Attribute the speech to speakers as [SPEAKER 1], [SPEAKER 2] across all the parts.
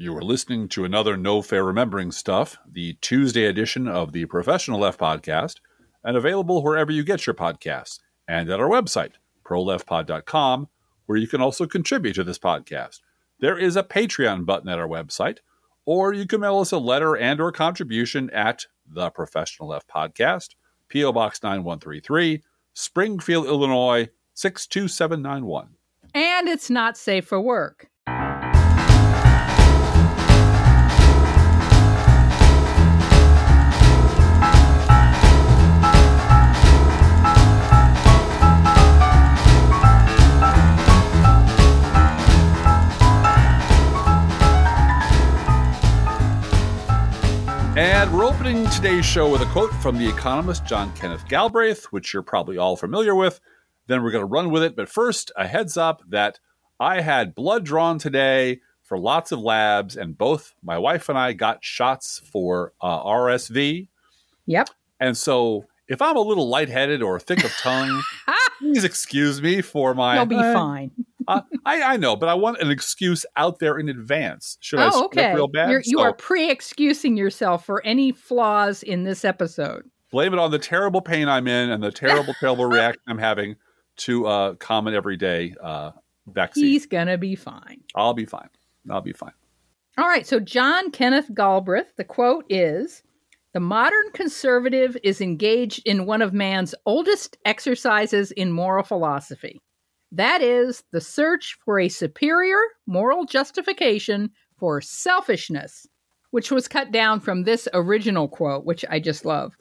[SPEAKER 1] You are listening to another No Fair Remembering Stuff, the Tuesday edition of the Professional Left Podcast, and available wherever you get your podcasts and at our website, proleftpod.com, where you can also contribute to this podcast. There is a Patreon button at our website, or you can mail us a letter and or contribution at the Professional Left Podcast, P.O. Box 9133, Springfield, Illinois 62791.
[SPEAKER 2] And it's not safe for work.
[SPEAKER 1] And we're opening today's show with a quote from the economist John Kenneth Galbraith, which you're probably all familiar with. Then we're going to run with it. But first, a heads up that I had blood drawn today for lots of labs, and both my wife and I got shots for uh, RSV.
[SPEAKER 2] Yep.
[SPEAKER 1] And so if I'm a little lightheaded or thick of tongue, please excuse me for my.
[SPEAKER 2] You'll be
[SPEAKER 1] uh,
[SPEAKER 2] fine.
[SPEAKER 1] uh, I, I know, but I want an excuse out there in advance. Should I
[SPEAKER 2] Oh,
[SPEAKER 1] slip
[SPEAKER 2] okay.
[SPEAKER 1] real bad?
[SPEAKER 2] You're, you
[SPEAKER 1] So
[SPEAKER 2] are pre-excusing yourself for any flaws in this episode.
[SPEAKER 1] blame it on the terrible pain I'm in and the terrible, terrible reaction I'm having to uh, common everyday uh, vaccine.
[SPEAKER 2] He's gonna be fine.
[SPEAKER 1] I'll be fine. I'll be fine.
[SPEAKER 2] All right. So John Kenneth Galbraith. The quote is. The modern conservative is engaged in one of man's oldest exercises in moral philosophy. That is the search for a superior moral justification for selfishness, which was cut down from this original quote, which I just love.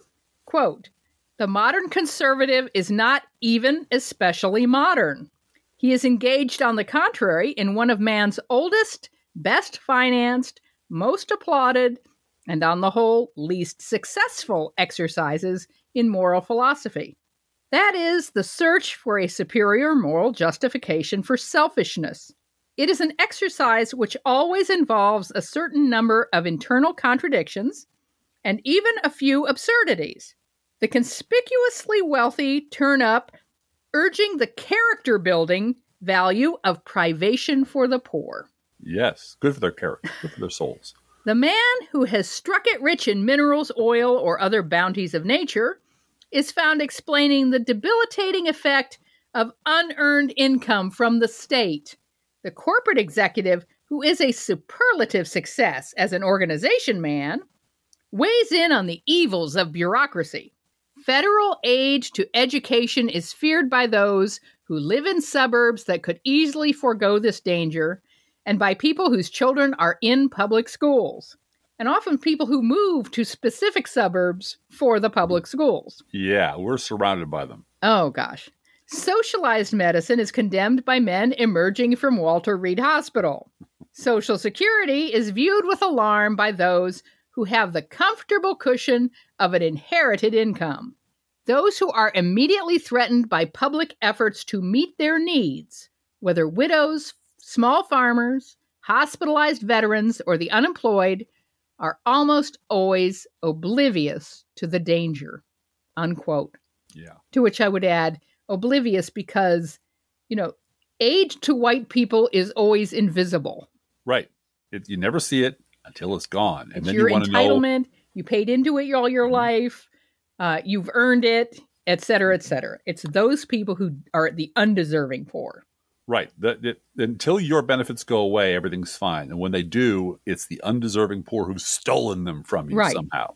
[SPEAKER 2] Quote The modern conservative is not even especially modern. He is engaged, on the contrary, in one of man's oldest, best financed, most applauded, and on the whole, least successful exercises in moral philosophy. That is the search for a superior moral justification for selfishness. It is an exercise which always involves a certain number of internal contradictions and even a few absurdities. The conspicuously wealthy turn up, urging the character building value of privation for the poor.
[SPEAKER 1] Yes, good for their character, good for their souls.
[SPEAKER 2] The man who has struck it rich in minerals, oil, or other bounties of nature is found explaining the debilitating effect of unearned income from the state. The corporate executive, who is a superlative success as an organization man, weighs in on the evils of bureaucracy. Federal aid to education is feared by those who live in suburbs that could easily forego this danger and by people whose children are in public schools, and often people who move to specific suburbs for the public schools.
[SPEAKER 1] Yeah, we're surrounded by them.
[SPEAKER 2] Oh, gosh. Socialized medicine is condemned by men emerging from Walter Reed Hospital. Social Security is viewed with alarm by those who have the comfortable cushion of an inherited income. Those who are immediately threatened by public efforts to meet their needs, whether widows, small farmers, hospitalized veterans, or the unemployed, are almost always oblivious to the danger. Unquote.
[SPEAKER 1] Yeah.
[SPEAKER 2] To which I would add, oblivious because, you know, aid to white people is always invisible.
[SPEAKER 1] Right. It, you never see it until it's gone. And
[SPEAKER 2] It's
[SPEAKER 1] then
[SPEAKER 2] your
[SPEAKER 1] you want to know.
[SPEAKER 2] entitlement. You paid into it all your life. Uh, you've earned it, et cetera, et cetera. It's those people who are the undeserving poor.
[SPEAKER 1] Right. That, that- until your benefits go away, everything's fine. And when they do, it's the undeserving poor who've stolen them from you
[SPEAKER 2] Right.
[SPEAKER 1] somehow.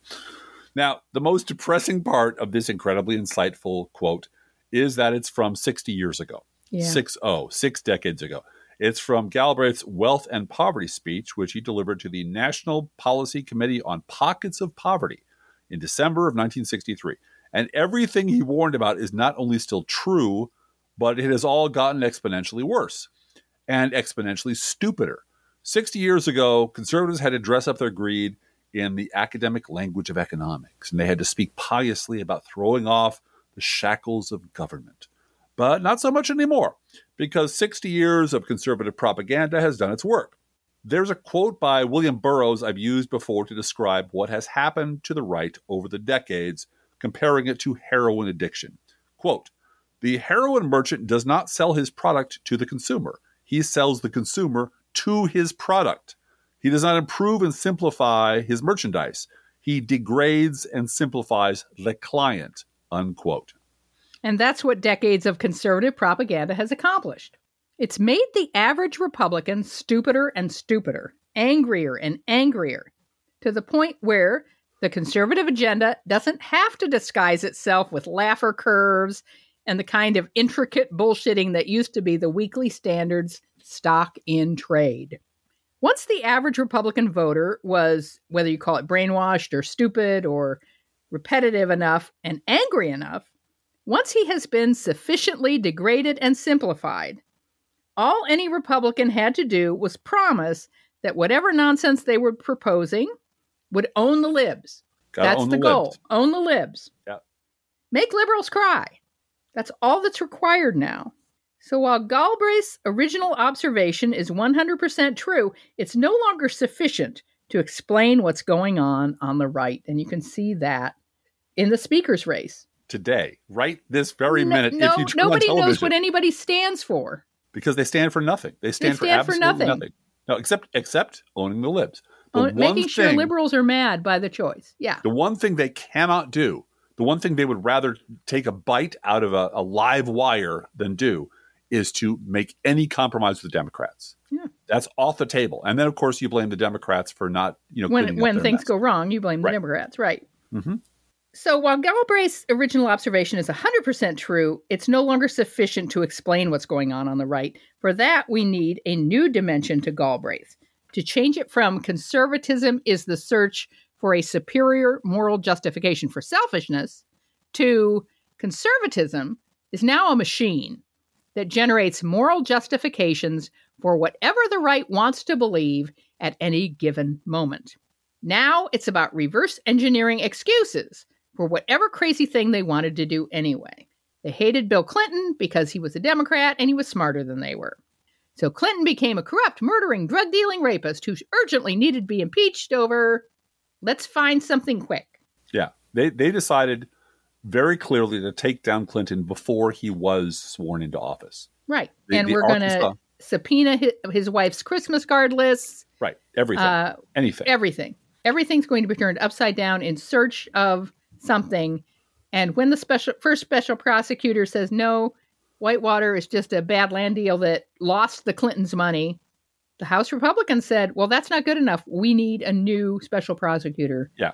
[SPEAKER 1] Now, the most depressing part of this incredibly insightful quote is that it's from 60 years ago.
[SPEAKER 2] Yeah.
[SPEAKER 1] Six oh, six decades ago. It's from Galbraith's Wealth and Poverty speech, which he delivered to the National Policy Committee on Pockets of Poverty in December of 1963. And everything he warned about is not only still true, but it has all gotten exponentially worse and exponentially stupider. 60 years ago, conservatives had to dress up their greed in the academic language of economics, and they had to speak piously about throwing off the shackles of government. But not so much anymore, because 60 years of conservative propaganda has done its work. There's a quote by William Burroughs I've used before to describe what has happened to the right over the decades, comparing it to heroin addiction. Quote, the heroin merchant does not sell his product to the consumer. He sells the consumer to his product. He does not improve and simplify his merchandise. He degrades and simplifies the client. Unquote.
[SPEAKER 2] And that's what decades of conservative propaganda has accomplished. It's made the average Republican stupider and stupider, angrier and angrier, to the point where the conservative agenda doesn't have to disguise itself with Laffer curves and the kind of intricate bullshitting that used to be the weekly standards stock in trade. Once the average Republican voter was, whether you call it brainwashed or stupid or repetitive enough and angry enough, once he has been sufficiently degraded and simplified, all any Republican had to do was promise that whatever nonsense they were proposing would own the libs.
[SPEAKER 1] Gotta
[SPEAKER 2] That's the,
[SPEAKER 1] the
[SPEAKER 2] goal. Own the libs. Make liberals cry. That's all that's required now. So while Galbraith's original observation is 100% true, it's no longer sufficient to explain what's going on on the right. And you can see that in the speaker's race.
[SPEAKER 1] Today, right this very
[SPEAKER 2] No-
[SPEAKER 1] minute,
[SPEAKER 2] no,
[SPEAKER 1] if you turn on
[SPEAKER 2] nobody knows what anybody stands for.
[SPEAKER 1] because they stand for nothing. They stand, for
[SPEAKER 2] stand for
[SPEAKER 1] absolutely
[SPEAKER 2] nothing.
[SPEAKER 1] nothing. No, except except owning the libs. The one
[SPEAKER 2] making sure liberals are mad by the choice. Yeah.
[SPEAKER 1] The one thing they cannot do, the one thing they would rather take a bite out of a, a live wire than do, is to make any compromise with the Democrats.
[SPEAKER 2] Yeah.
[SPEAKER 1] That's off the table. And then, of course, you blame the Democrats for not, you know,
[SPEAKER 2] when when things
[SPEAKER 1] mess.
[SPEAKER 2] go wrong, you blame
[SPEAKER 1] Right.
[SPEAKER 2] the Democrats, right?
[SPEAKER 1] Mhm.
[SPEAKER 2] So while Galbraith's original observation is 100% true, it's no longer sufficient to explain what's going on on the right. For that, we need a new dimension to Galbraith. To change it from conservatism is the search for a superior moral justification for selfishness to conservatism is now a machine that generates moral justifications for whatever the right wants to believe at any given moment. Now it's about reverse engineering excuses for whatever crazy thing they wanted to do anyway. They hated Bill Clinton because he was a Democrat and he was smarter than they were. So Clinton became a corrupt, murdering, drug dealing rapist who urgently needed to be impeached over let's find something quick.
[SPEAKER 1] Yeah. They, they decided very clearly to take down Clinton before he was sworn into office.
[SPEAKER 2] Right.
[SPEAKER 1] The-
[SPEAKER 2] and
[SPEAKER 1] the
[SPEAKER 2] we're going to subpoena his, his wife's Christmas card lists,
[SPEAKER 1] Right. Everything.
[SPEAKER 2] uh,
[SPEAKER 1] Anything.
[SPEAKER 2] everything. Everything's going to be turned upside down in search of something. And when the special first special prosecutor says no, Whitewater is just a bad land deal that lost the Clintons money, the House Republicans said, "Well, that's not good enough. We need a new special prosecutor."
[SPEAKER 1] yeah.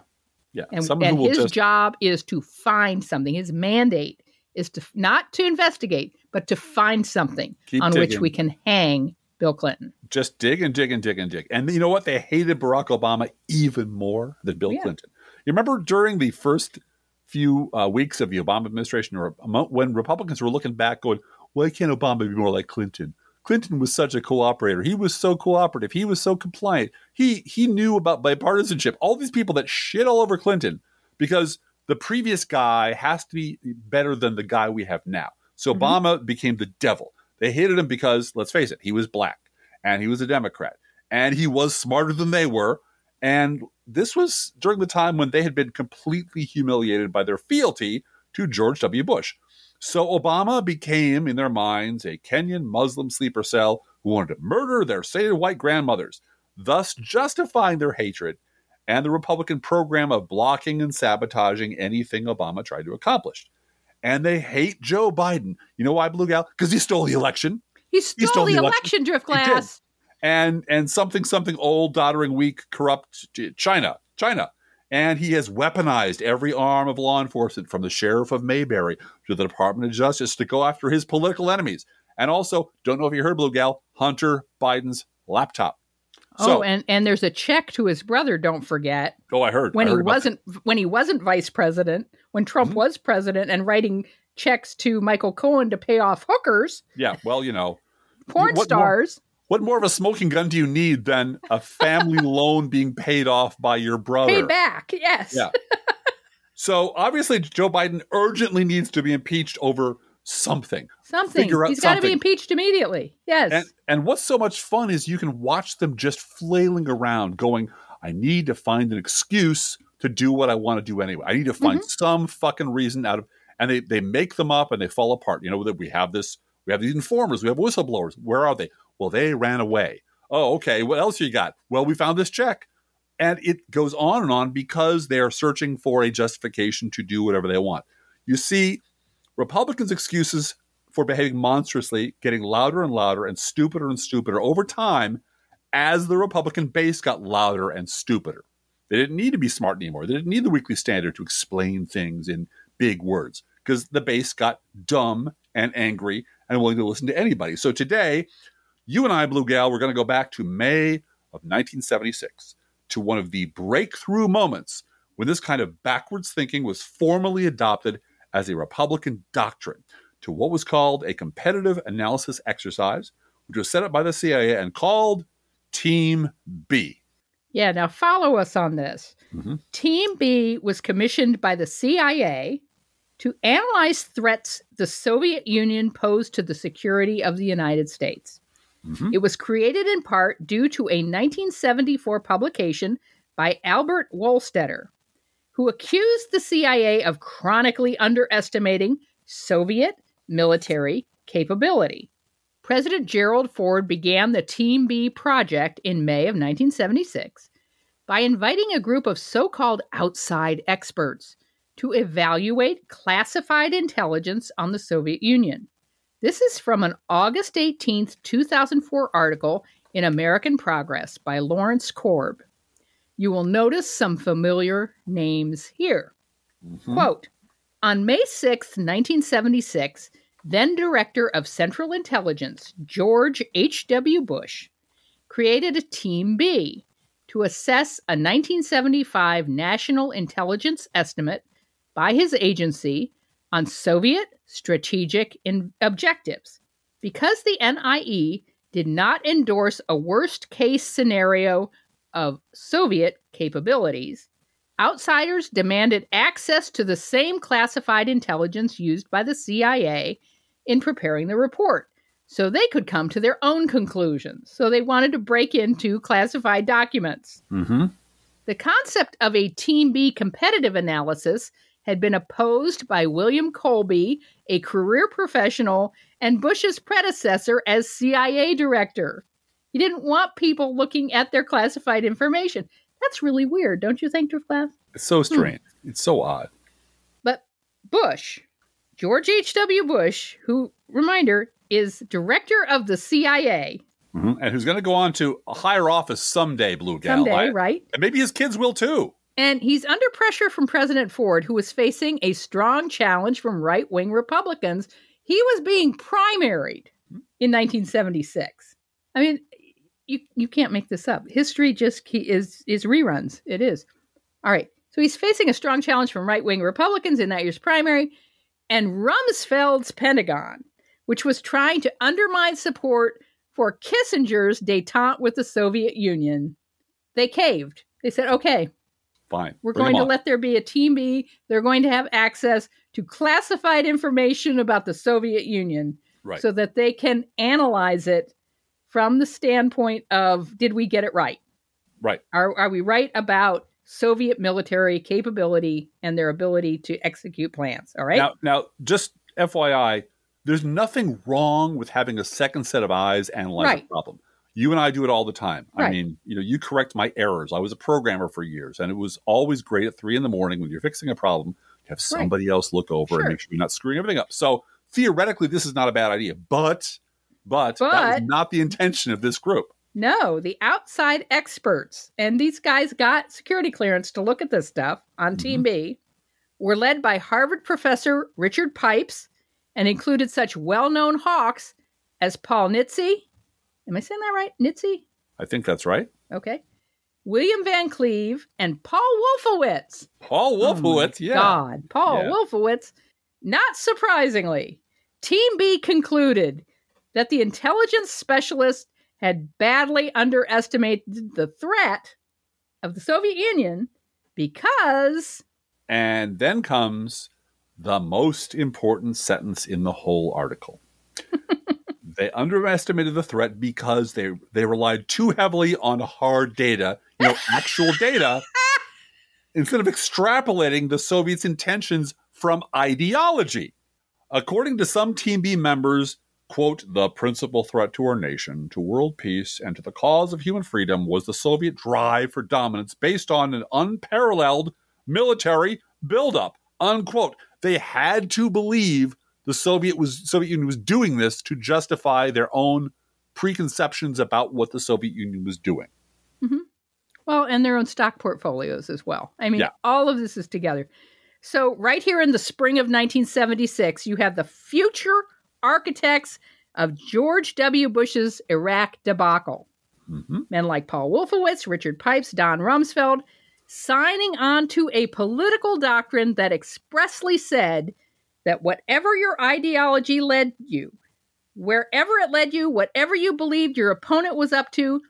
[SPEAKER 2] And,
[SPEAKER 1] Someone
[SPEAKER 2] and his
[SPEAKER 1] just
[SPEAKER 2] job is to find something. His mandate is to not to investigate, but to find something
[SPEAKER 1] Keep
[SPEAKER 2] on which we can hang Bill Clinton.
[SPEAKER 1] just dig and dig and dig and dig. And you know what? They hated Barack Obama even more than Bill
[SPEAKER 2] Yeah.
[SPEAKER 1] Clinton. You remember during the first few uh, weeks of the Obama administration, or when Republicans were looking back, going, "Why can't Obama be more like Clinton?" Clinton was such a cooperator. He was so cooperative. He was so compliant. He he knew about bipartisanship. All these people that shit all over Clinton because the previous guy has to be better than the guy we have now. So
[SPEAKER 2] Mhm.
[SPEAKER 1] Obama became the devil. They hated him because, let's face it, he was black and he was a Democrat and he was smarter than they were. And this was during the time when they had been completely humiliated by their fealty to George W. Bush. So Obama became, in their minds, a Kenyan Muslim sleeper cell who wanted to murder their sated white grandmothers, thus justifying their hatred and the Republican program of blocking and sabotaging anything Obama tried to accomplish. And they hate Joe Biden. You know why, Blue Gal? Because he stole the election
[SPEAKER 2] He stole,
[SPEAKER 1] stole
[SPEAKER 2] the
[SPEAKER 1] the
[SPEAKER 2] election,
[SPEAKER 1] election.
[SPEAKER 2] Driftglass.
[SPEAKER 1] and and something something old, doddering, weak, corrupt China, China. And he has weaponized every arm of law enforcement from the sheriff of Mayberry to the Department of Justice to go after his political enemies. And also, don't know if you heard, Blue Gal, Hunter Biden's laptop. So,
[SPEAKER 2] oh, and and there's a check to his brother. Don't forget
[SPEAKER 1] oh, I heard
[SPEAKER 2] when
[SPEAKER 1] I
[SPEAKER 2] he
[SPEAKER 1] heard about
[SPEAKER 2] wasn't when he wasn't vice president, when Trump
[SPEAKER 1] Mhm.
[SPEAKER 2] was president, and writing checks to Michael Cohen to pay off hookers.
[SPEAKER 1] Yeah, well, you know,
[SPEAKER 2] porn
[SPEAKER 1] What
[SPEAKER 2] stars.
[SPEAKER 1] What more of a smoking gun do you need than a family loan being paid off by your brother?
[SPEAKER 2] Paid back, yes.
[SPEAKER 1] Yeah. So obviously, Joe Biden urgently needs to be impeached over something.
[SPEAKER 2] Something.
[SPEAKER 1] Figure out
[SPEAKER 2] He's got to be impeached immediately. Yes.
[SPEAKER 1] And and what's so much fun is you can watch them just flailing around, going, "I need to find an excuse to do what I want to do anyway. I need to find mm-hmm. some fucking reason out of." And they they make them up and they fall apart. You know that we have this, we have these informers, we have whistleblowers. Where are they? Well, they ran away. Oh, okay. What else you got? Well, we found this check. And it goes on and on because they are searching for a justification to do whatever they want. You see, Republicans' excuses for behaving monstrously getting louder and louder and stupider and stupider over time as the Republican base got louder and stupider. They didn't need to be smart anymore. They didn't need the Weekly Standard to explain things in big words because the base got dumb and angry and willing to listen to anybody. So today, you and I, Blue Gal, we're going to go back to May of 1976 to one of the breakthrough moments when this kind of backwards thinking was formally adopted as a Republican doctrine to what was called a competitive analysis exercise, which was set up by the CIA and called Team B.
[SPEAKER 2] Yeah, now follow us on this. Mm-hmm. Team B was commissioned by the CIA to analyze threats the Soviet Union posed to the security of the United States. Mm-hmm. It was created in part due to a 1974 publication by Albert Wohlstetter, who accused the CIA of chronically underestimating Soviet military capability. President Gerald Ford began the Team B project in May of 1976 by inviting a group of so called outside experts to evaluate classified intelligence on the Soviet Union. This is from an August 18, 2004 article in American Progress by Lawrence Korb. You will notice some familiar names here. Mm-hmm. Quote On May 6, 1976, then Director of Central Intelligence, George H.W. Bush, created a Team B to assess a 1975 National Intelligence Estimate by his agency on Soviet strategic in- objectives. Because the NIE did not endorse a worst case scenario of Soviet capabilities, outsiders demanded access to the same classified intelligence used by the CIA in preparing the report so they could come to their own conclusions. So they wanted to break into classified documents. Mm-hmm. The concept of a Team B competitive analysis had been opposed by William Colby, a career professional and Bush's predecessor as CIA director. He didn't want people looking at their classified information. That's really weird, don't you think, Driftglass?
[SPEAKER 1] It's so strange. Hmm. It's so odd.
[SPEAKER 2] But Bush, George H.W. Bush, who, reminder, is director of the CIA.
[SPEAKER 1] Mm-hmm. And who's going to go on to a higher office someday, Blue Gal.
[SPEAKER 2] Someday, right?
[SPEAKER 1] And maybe his kids will too.
[SPEAKER 2] And he's under pressure from President Ford, who was facing a strong challenge from right wing Republicans. He was being primaried in 1976. I mean, you you can't make this up. History just is is reruns. It is. All right. So he's facing a strong challenge from right wing Republicans in that year's primary, and Rumsfeld's Pentagon, which was trying to undermine support for Kissinger's detente with the Soviet Union, they caved. They said, "Okay,
[SPEAKER 1] Fine.
[SPEAKER 2] We're Bring going to let there be a Team B. They're going to have access to classified information about the Soviet Union
[SPEAKER 1] right.
[SPEAKER 2] so that they can analyze it from the standpoint of did we get it right?
[SPEAKER 1] Right.
[SPEAKER 2] Are, are we right about Soviet military capability and their ability to execute plans? All right.
[SPEAKER 1] Now, now just FYI, there's nothing wrong with having a second set of eyes analyze right. a problem. You and I do it all the time. Right. I mean, you know, you correct my errors. I was a programmer for years, and it was always great at three in the morning when you're fixing a problem to have somebody right. else look over sure. and make sure you're not screwing everything up. So theoretically, this is not a bad idea, but but, but that was not the intention of this group.
[SPEAKER 2] No, the outside experts, and these guys got security clearance to look at this stuff on mm-hmm. Team B, were led by Harvard professor Richard Pipes and included such well known hawks as Paul Nitze, Am I saying that right? Nitze?
[SPEAKER 1] I think that's right.
[SPEAKER 2] Okay. William Van Cleave and Paul Wolfowitz.
[SPEAKER 1] Paul oh Wolfowitz, oh yeah.
[SPEAKER 2] God, Paul yeah. Wolfowitz. Not surprisingly, Team B concluded that the intelligence specialists had badly underestimated the threat of the Soviet Union because.
[SPEAKER 1] And then comes the most important sentence in the whole article. They underestimated the threat because they they relied too heavily on hard data, you know, actual data, instead of extrapolating the Soviets' intentions from ideology. According to some Team B members, quote, the principal threat to our nation, to world peace, and to the cause of human freedom was the Soviet drive for dominance based on an unparalleled military buildup, unquote. They had to believe the Soviet was Soviet Union was doing this to justify their own preconceptions about what the Soviet Union was doing.
[SPEAKER 2] Mm-hmm. Well, and their own stock portfolios as well. I mean,
[SPEAKER 1] Yeah.
[SPEAKER 2] all of this is together. So, right here in the spring of 1976, you have the future architects of George W. Bush's Iraq debacle.
[SPEAKER 1] Mhm.
[SPEAKER 2] Men like Paul Wolfowitz, Richard Pipes, Don Rumsfeld, signing on to a political doctrine that expressly said that whatever your ideology led you, wherever it led you, whatever you believed your opponent was up to,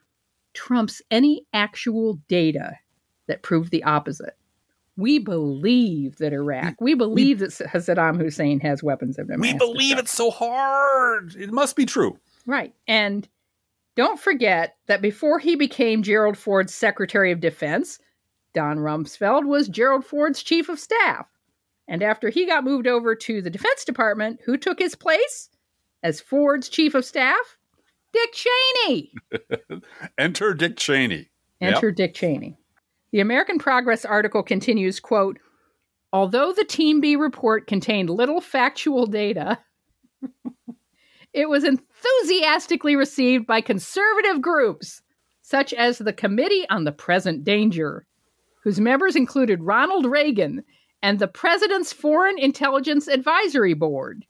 [SPEAKER 2] trumps any actual data that proved the opposite. We believe that Iraq, we believe that Saddam Hussein has weapons of mass
[SPEAKER 1] We believe
[SPEAKER 2] destruction.
[SPEAKER 1] it so hard. It must be true.
[SPEAKER 2] Right. And don't forget that before he became Gerald Ford's Secretary of Defense, Don Rumsfeld was Gerald Ford's Chief of Staff. And after he got moved over to the Defense Department, who took his place as Ford's Chief of Staff? Dick Cheney.
[SPEAKER 1] Enter Dick Cheney.
[SPEAKER 2] Enter Dick Cheney. The American Progress article continues, quote, although the Team B report contained little factual data, it was enthusiastically received by conservative groups, such as the Committee on the Present Danger, whose members included Ronald Reagan and the President's Foreign Intelligence Advisory Board.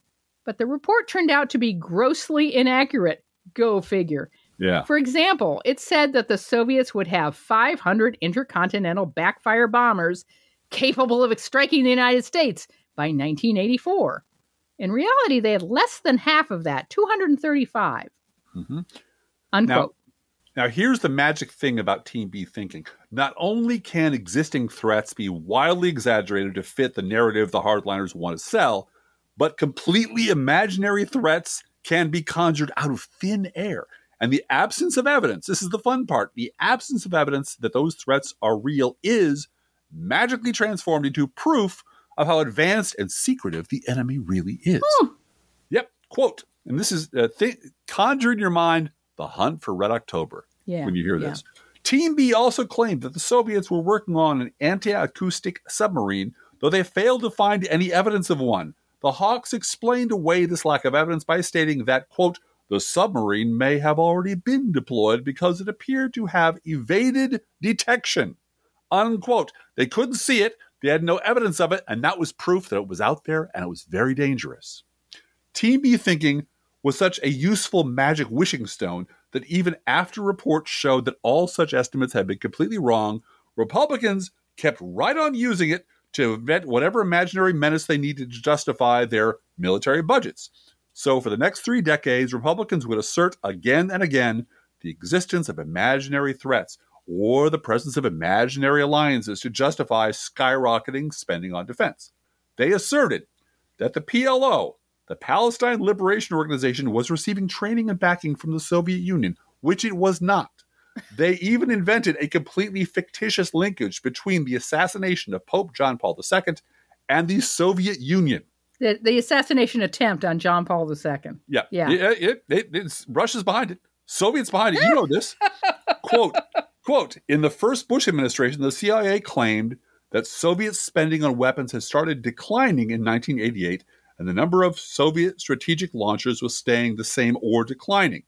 [SPEAKER 2] But the report turned out to be grossly inaccurate. Go figure.
[SPEAKER 1] Yeah.
[SPEAKER 2] For example, it said that the Soviets would have 500 intercontinental backfire bombers capable of striking the United States by 1984. In reality, they had less than half of that, 235.
[SPEAKER 1] Mhm.
[SPEAKER 2] Unquote.
[SPEAKER 1] Now, here's the magic thing about Team B thinking. Not only can existing threats be wildly exaggerated to fit the narrative the hardliners want to sell, but completely imaginary threats can be conjured out of thin air. And the absence of evidence, this is the fun part, the absence of evidence that those threats are real is magically transformed into proof of how advanced and secretive the enemy really is. Yep, quote. And this is uh, th- conjure in your mind the hunt for Red October
[SPEAKER 2] yeah.
[SPEAKER 1] when you hear
[SPEAKER 2] yeah.
[SPEAKER 1] this. Team B also claimed that the Soviets were working on an anti acoustic submarine, though they failed to find any evidence of one. The Hawks explained away this lack of evidence by stating that, quote, the submarine may have already been deployed because it appeared to have evaded detection. Unquote. They couldn't see it, they had no evidence of it, and that was proof that it was out there and it was very dangerous. Team B thinking was such a useful magic wishing stone that even after reports showed that all such estimates had been completely wrong, Republicans kept right on using it to invent whatever imaginary menace they needed to justify their military budgets. So, for the next three decades, Republicans would assert again and again the existence of imaginary threats or the presence of imaginary alliances to justify skyrocketing spending on defense. They asserted that the PLO, the Palestine Liberation Organization, was receiving training and backing from the Soviet Union, which it was not. They even invented a completely fictitious linkage between the assassination of Pope John Paul II and the Soviet Union.
[SPEAKER 2] The, the assassination attempt on John Paul II.
[SPEAKER 1] Yeah,
[SPEAKER 2] Yeah.
[SPEAKER 1] It, it, it- Russia's behind it. Soviets behind it. You know this. quote quote In the first Bush administration, the CIA claimed that Soviet spending on weapons had started declining in 1988, and the number of Soviet strategic launchers was staying the same or declining.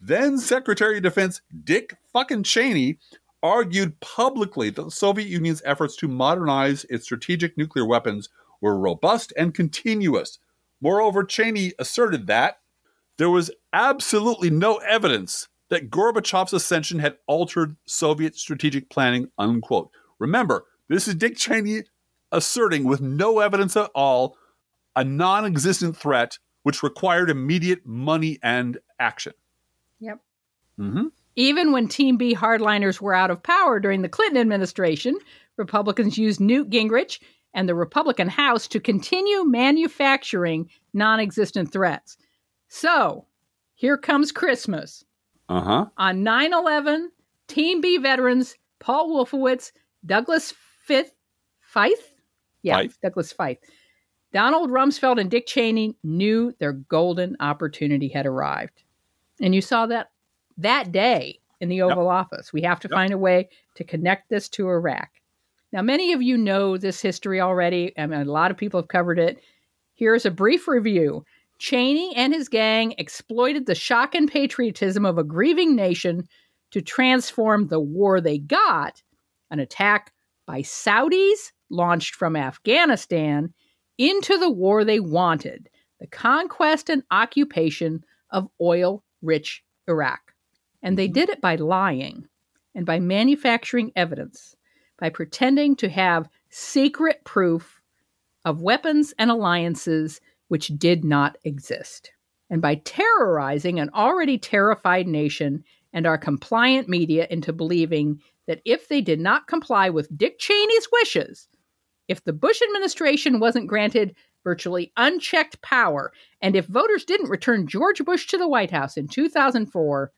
[SPEAKER 1] Then Secretary of Defense Dick fucking Cheney argued publicly that the Soviet Union's efforts to modernize its strategic nuclear weapons were robust and continuous. Moreover, Cheney asserted that there was absolutely no evidence that Gorbachev's ascension had altered Soviet strategic planning, unquote. Remember, this is Dick Cheney asserting with no evidence at all a non existent threat which required immediate money and action.
[SPEAKER 2] Yep.
[SPEAKER 1] Mm-hmm.
[SPEAKER 2] Even when Team B hardliners were out of power during the Clinton administration, Republicans used Newt Gingrich and the Republican House to continue manufacturing non existent threats. So, here comes Christmas.
[SPEAKER 1] Uh huh.
[SPEAKER 2] On 9 11, Team B veterans Paul Wolfowitz, Douglas Fifth, Feith? Yeah,
[SPEAKER 1] Feith.
[SPEAKER 2] Douglas Feith. Donald Rumsfeld and Dick Cheney knew their golden opportunity had arrived. And you saw that that day in the Oval yep. Office. We have to yep. find a way to connect this to Iraq. Now, many of you know this history already. I mean, a lot of people have covered it. Here's a brief review. Cheney and his gang exploited the shock and patriotism of a grieving nation to transform the war they got, an attack by Saudis launched from Afghanistan, into the war they wanted the conquest and occupation of oil rich Iraq. And they mm-hmm. did it by lying and by manufacturing evidence, by pretending to have secret proof of weapons and alliances which did not exist, and by terrorizing an already terrified nation and our compliant media into believing that if they did not comply with Dick Cheney's wishes, if the Bush administration wasn't granted virtually unchecked power, and if voters didn't return George Bush to the White House in 2004,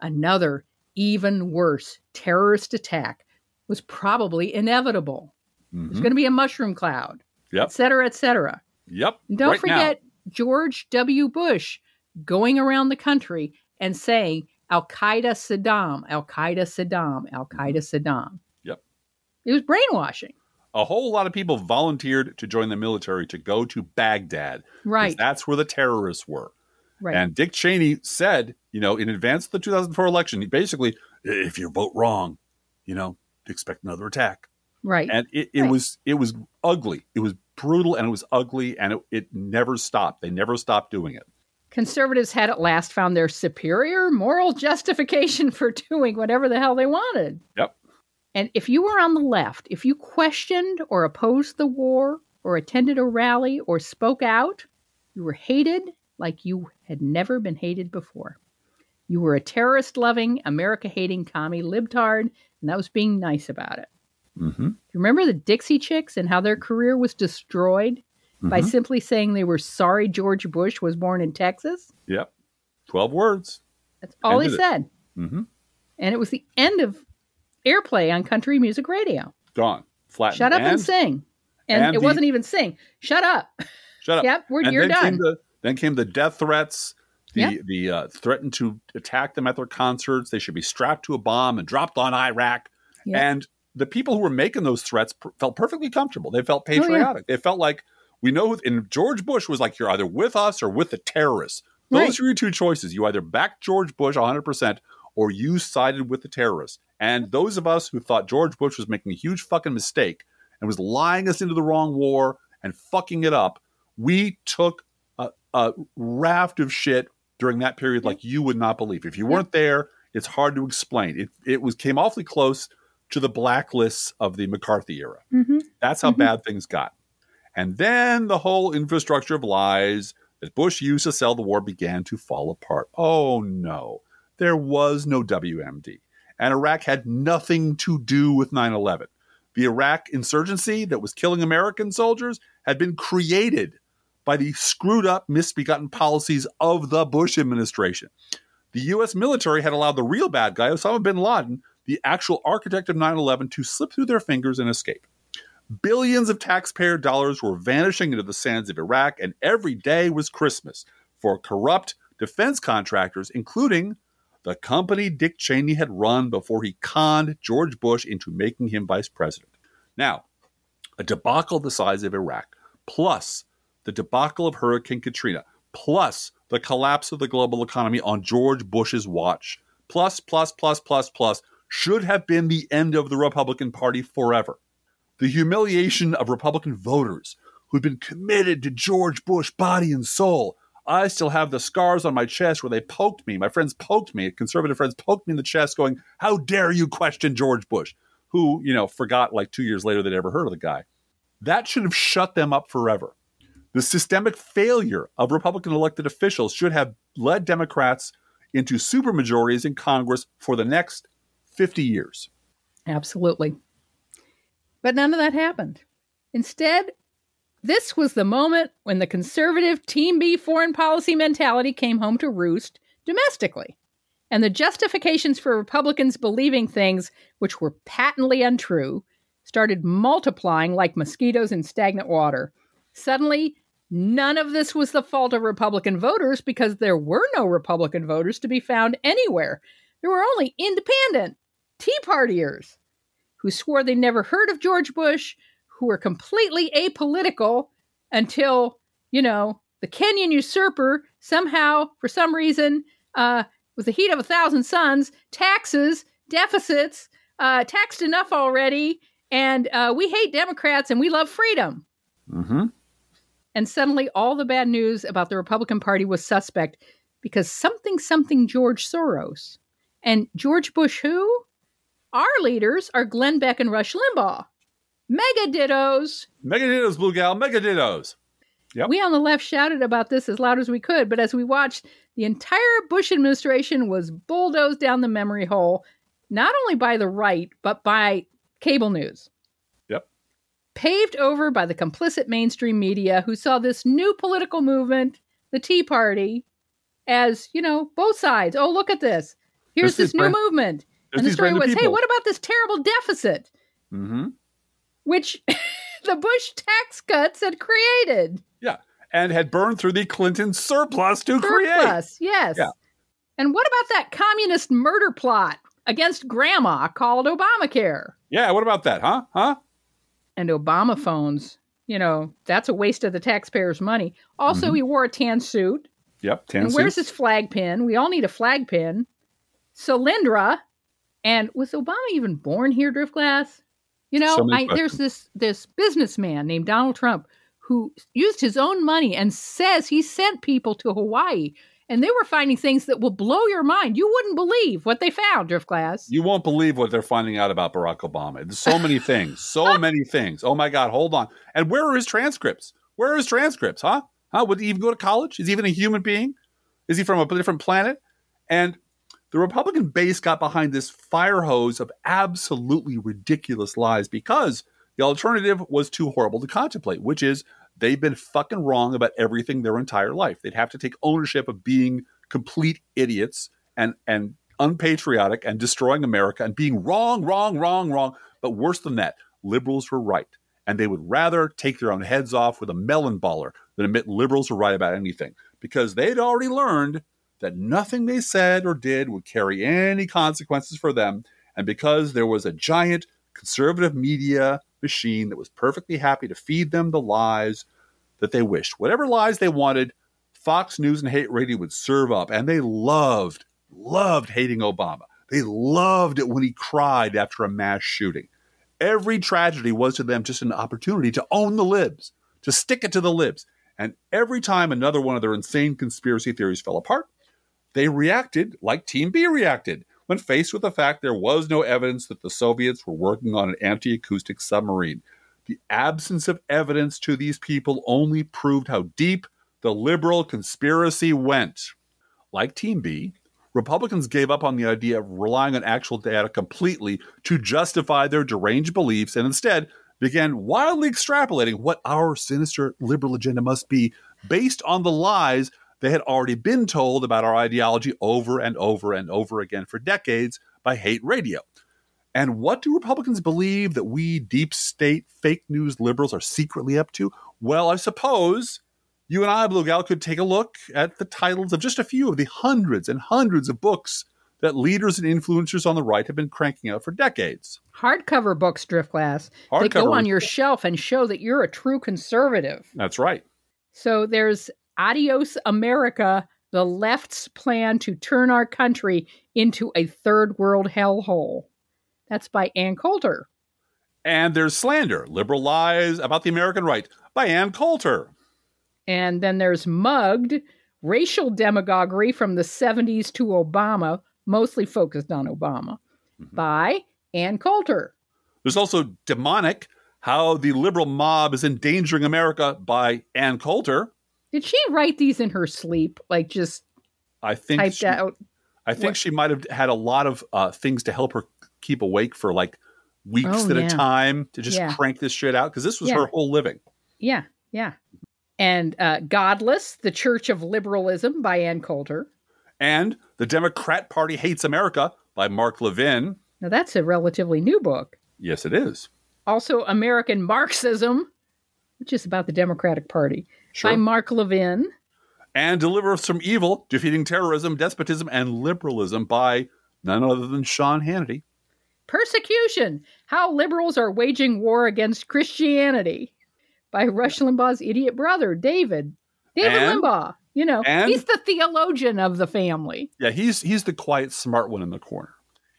[SPEAKER 2] another, even worse terrorist attack was probably inevitable. Mm-hmm. There's going to be a mushroom cloud,
[SPEAKER 1] yep.
[SPEAKER 2] et cetera, et cetera.
[SPEAKER 1] Yep.
[SPEAKER 2] And don't
[SPEAKER 1] right
[SPEAKER 2] forget
[SPEAKER 1] now.
[SPEAKER 2] George W. Bush going around the country and saying Al Qaeda Saddam, Al Qaeda Saddam, Al Qaeda Saddam.
[SPEAKER 1] Yep.
[SPEAKER 2] It was brainwashing
[SPEAKER 1] a whole lot of people volunteered to join the military to go to Baghdad.
[SPEAKER 2] Right.
[SPEAKER 1] That's where the terrorists were.
[SPEAKER 2] Right.
[SPEAKER 1] And Dick Cheney said, you know, in advance of the 2004 election, he basically, if you vote wrong, you know, expect another attack.
[SPEAKER 2] Right.
[SPEAKER 1] And it, it
[SPEAKER 2] right.
[SPEAKER 1] was it was ugly. It was brutal and it was ugly and it, it never stopped. They never stopped doing it.
[SPEAKER 2] Conservatives had at last found their superior moral justification for doing whatever the hell they wanted.
[SPEAKER 1] Yep.
[SPEAKER 2] And if you were on the left, if you questioned or opposed the war or attended a rally or spoke out, you were hated like you had never been hated before. You were a terrorist loving, America hating commie libtard, and that was being nice about it.
[SPEAKER 1] Mm-hmm.
[SPEAKER 2] You remember the Dixie Chicks and how their career was destroyed mm-hmm. by simply saying they were sorry George Bush was born in Texas?
[SPEAKER 1] Yep. 12 words.
[SPEAKER 2] That's all Ended he said.
[SPEAKER 1] Mm-hmm.
[SPEAKER 2] And it was the end of airplay on country music radio.
[SPEAKER 1] Gone. Flat.
[SPEAKER 2] Shut up and, and sing. And, and it the, wasn't even sing. Shut up.
[SPEAKER 1] Shut up.
[SPEAKER 2] yep, we're,
[SPEAKER 1] and
[SPEAKER 2] you're
[SPEAKER 1] then
[SPEAKER 2] done.
[SPEAKER 1] Came the, then came the death threats. The
[SPEAKER 2] yep.
[SPEAKER 1] the uh, threatened to attack them at their concerts. They should be strapped to a bomb and dropped on Iraq.
[SPEAKER 2] Yep.
[SPEAKER 1] And the people who were making those threats pr- felt perfectly comfortable. They felt patriotic. Oh, yeah. They felt like we know. And George Bush was like, "You're either with us or with the terrorists." Those
[SPEAKER 2] right.
[SPEAKER 1] are your two choices. You either back George Bush 100 percent or you sided with the terrorists. And those of us who thought George Bush was making a huge fucking mistake and was lying us into the wrong war and fucking it up, we took a, a raft of shit during that period like you would not believe. If you weren't there, it's hard to explain. It it was came awfully close to the blacklists of the McCarthy era.
[SPEAKER 2] Mm-hmm.
[SPEAKER 1] That's how
[SPEAKER 2] mm-hmm.
[SPEAKER 1] bad things got. And then the whole infrastructure of lies that Bush used to sell the war began to fall apart. Oh no there was no WMD. And Iraq had nothing to do with 9 11. The Iraq insurgency that was killing American soldiers had been created by the screwed up, misbegotten policies of the Bush administration. The U.S. military had allowed the real bad guy, Osama bin Laden, the actual architect of 9 11, to slip through their fingers and escape. Billions of taxpayer dollars were vanishing into the sands of Iraq, and every day was Christmas for corrupt defense contractors, including the company Dick Cheney had run before he conned George Bush into making him vice president. Now, a debacle the size of Iraq, plus the debacle of Hurricane Katrina, plus the collapse of the global economy on George Bush's watch, plus, plus, plus, plus, plus, should have been the end of the Republican Party forever. The humiliation of Republican voters who'd been committed to George Bush body and soul I still have the scars on my chest where they poked me. My friends poked me, conservative friends poked me in the chest, going, How dare you question George Bush? Who, you know, forgot like two years later they'd ever heard of the guy. That should have shut them up forever. The systemic failure of Republican elected officials should have led Democrats into supermajorities in Congress for the next 50 years.
[SPEAKER 2] Absolutely. But none of that happened. Instead, this was the moment when the conservative Team B foreign policy mentality came home to roost domestically. And the justifications for Republicans believing things which were patently untrue started multiplying like mosquitoes in stagnant water. Suddenly, none of this was the fault of Republican voters because there were no Republican voters to be found anywhere. There were only independent Tea Partiers who swore they never heard of George Bush, who were completely apolitical until, you know, the Kenyan usurper somehow, for some reason, uh, with the heat of a thousand suns, taxes, deficits, uh, taxed enough already, and uh, we hate Democrats and we love freedom.
[SPEAKER 1] Mm-hmm.
[SPEAKER 2] And suddenly, all the bad news about the Republican Party was suspect because something, something George Soros. And George Bush, who? Our leaders are Glenn Beck and Rush Limbaugh. Mega dittos.
[SPEAKER 1] Mega dittos, Blue Gal, mega dittos. Yep.
[SPEAKER 2] We on the left shouted about this as loud as we could, but as we watched, the entire Bush administration was bulldozed down the memory hole, not only by the right, but by cable news.
[SPEAKER 1] Yep.
[SPEAKER 2] Paved over by the complicit mainstream media who saw this new political movement, the Tea Party, as, you know, both sides. Oh, look at this. Here's
[SPEAKER 1] There's
[SPEAKER 2] this new
[SPEAKER 1] brand-
[SPEAKER 2] movement. And the story was hey, what about this terrible deficit,
[SPEAKER 1] Mm-hmm.
[SPEAKER 2] Which the Bush tax cuts had created?
[SPEAKER 1] Yeah. And had burned through the Clinton surplus to create.
[SPEAKER 2] Surplus, yes.
[SPEAKER 1] Yeah.
[SPEAKER 2] And what about that communist murder plot against grandma called Obamacare?
[SPEAKER 1] Yeah, what about that, huh? Huh?
[SPEAKER 2] And Obama phones, you know, that's a waste of the taxpayers' money. Also,
[SPEAKER 1] Mm-hmm.
[SPEAKER 2] he wore a tan suit.
[SPEAKER 1] Yep.
[SPEAKER 2] and
[SPEAKER 1] suit.
[SPEAKER 2] where's his flag pin? We all need a flag pin. Solyndra. And was Obama even born here, Driftglass? You know,
[SPEAKER 1] So
[SPEAKER 2] I, there's this this businessman named Donald Trump who used his own money and says he sent people to Hawaii, and they were finding things that will blow your mind. You wouldn't believe what they found, Driftglass.
[SPEAKER 1] You won't believe what they're finding out about Barack Obama. There's so many things. So many things. Oh my God, hold on. And where are his transcripts? Where are his transcripts, huh? Huh? Would he even go to college? Is he even a human being? Is he from a different planet? And the Republican base got behind this fire hose of absolutely ridiculous lies because the alternative was too horrible to contemplate, which is they've been fucking wrong about everything their entire life. They'd have to take ownership of being complete idiots and and unpatriotic and destroying America and being wrong, wrong, wrong, wrong. But worse than that, liberals were right. And they would rather take their own heads off with a melon baller than admit liberals were right about anything because they'd already learned that nothing they said or did would carry any consequences for them. And because there was a giant conservative media machine that was perfectly happy to feed them the lies that they wished, whatever lies they wanted, Fox News and Hate Radio would serve up. And they loved, loved hating Obama. They loved it when he cried after a mass shooting. Every tragedy was to them just an opportunity to own the libs, to stick it to the libs. And every time another one of their insane conspiracy theories fell apart, they reacted like Team B reacted when faced with the fact there was no evidence that the Soviets were working on an anti acoustic submarine. The absence of evidence to these people only proved how deep the liberal conspiracy went. Like Team B, Republicans gave up on the idea of relying on actual data completely to justify their deranged beliefs and instead began wildly extrapolating what our sinister liberal agenda must be based on the lies they had already been told about our ideology over and over and over again for decades by hate radio. And what do Republicans believe that we deep state fake news liberals are secretly up to? Well, I suppose you and I, Blue Gal, could take a look at the titles of just a few of the hundreds and hundreds of books that leaders and influencers on the right have been cranking out for decades.
[SPEAKER 2] Hardcover books, Driftglass. They
[SPEAKER 1] Hardcover
[SPEAKER 2] go on your shelf and show that you're a true conservative.
[SPEAKER 1] That's right.
[SPEAKER 2] So there's Adios America, the left's plan to turn our country into a third world hellhole. That's by Ann Coulter.
[SPEAKER 1] And there's Slander, Liberal Lies About the American Right by Ann Coulter.
[SPEAKER 2] And then there's Mugged, racial demagoguery from the 70s to Obama, mostly focused on Obama, mm-hmm. by Ann Coulter.
[SPEAKER 1] There's also Demonic, How the Liberal Mob is Endangering America by Ann Coulter.
[SPEAKER 2] Did she write these in her sleep? Like just
[SPEAKER 1] I think
[SPEAKER 2] typed
[SPEAKER 1] she,
[SPEAKER 2] out?
[SPEAKER 1] I think
[SPEAKER 2] what-
[SPEAKER 1] she might have had a lot of uh, things to help her keep awake for like weeks
[SPEAKER 2] Oh,
[SPEAKER 1] at
[SPEAKER 2] yeah.
[SPEAKER 1] a time to just
[SPEAKER 2] Yeah.
[SPEAKER 1] crank this shit out because this was
[SPEAKER 2] Yeah.
[SPEAKER 1] her whole living.
[SPEAKER 2] Yeah, yeah. And uh, Godless, The Church of Liberalism by Ann Coulter.
[SPEAKER 1] And The Democrat Party Hates America by Mark Levin.
[SPEAKER 2] Now that's a relatively new book.
[SPEAKER 1] Yes, it is.
[SPEAKER 2] Also, American Marxism which is about the Democratic Party,
[SPEAKER 1] Sure.
[SPEAKER 2] by Mark Levin.
[SPEAKER 1] and Deliver Us from Evil, Defeating Terrorism, Despotism, and Liberalism by none other than Sean Hannity.
[SPEAKER 2] Persecution How Liberals Are Waging War Against Christianity by Rush Limbaugh's idiot brother, David. David
[SPEAKER 1] And-
[SPEAKER 2] Limbaugh. You know,
[SPEAKER 1] and-
[SPEAKER 2] he's the theologian of the family.
[SPEAKER 1] Yeah, he's he's the quiet, smart one in the corner.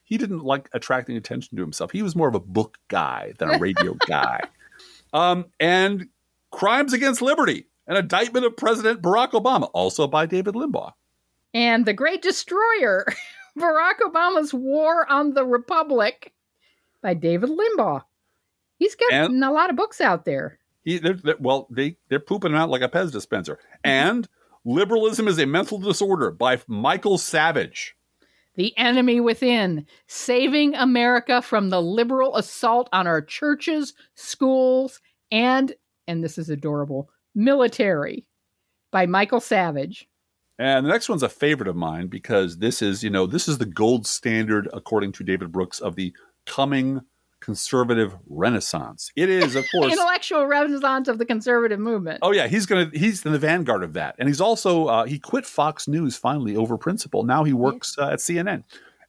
[SPEAKER 1] He didn't like attracting attention to himself. He was more of a book guy than a radio guy. Um, and Crimes Against Liberty, an indictment of President Barack Obama, also by David Limbaugh.
[SPEAKER 2] And The Great Destroyer Barack Obama's War on the Republic by David Limbaugh. He's got a lot of books out there.
[SPEAKER 1] He, they're, they're- well, they they're pooping out like a Pez dispenser. Mm-hmm. And Liberalism is a Mental Disorder by Michael Savage.
[SPEAKER 2] The Enemy Within Saving America from the Liberal Assault on Our Churches, Schools, and, and this is adorable, Military by Michael Savage.
[SPEAKER 1] And the next one's a favorite of mine because this is, you know, this is the gold standard, according to David Brooks, of the coming conservative renaissance. It is, of course.
[SPEAKER 2] Intellectual renaissance of the conservative movement.
[SPEAKER 1] oh yeah, he's gonna he's in the vanguard of that, and he's also uh, he quit Fox News finally over principle. Now he works uh, at CNN,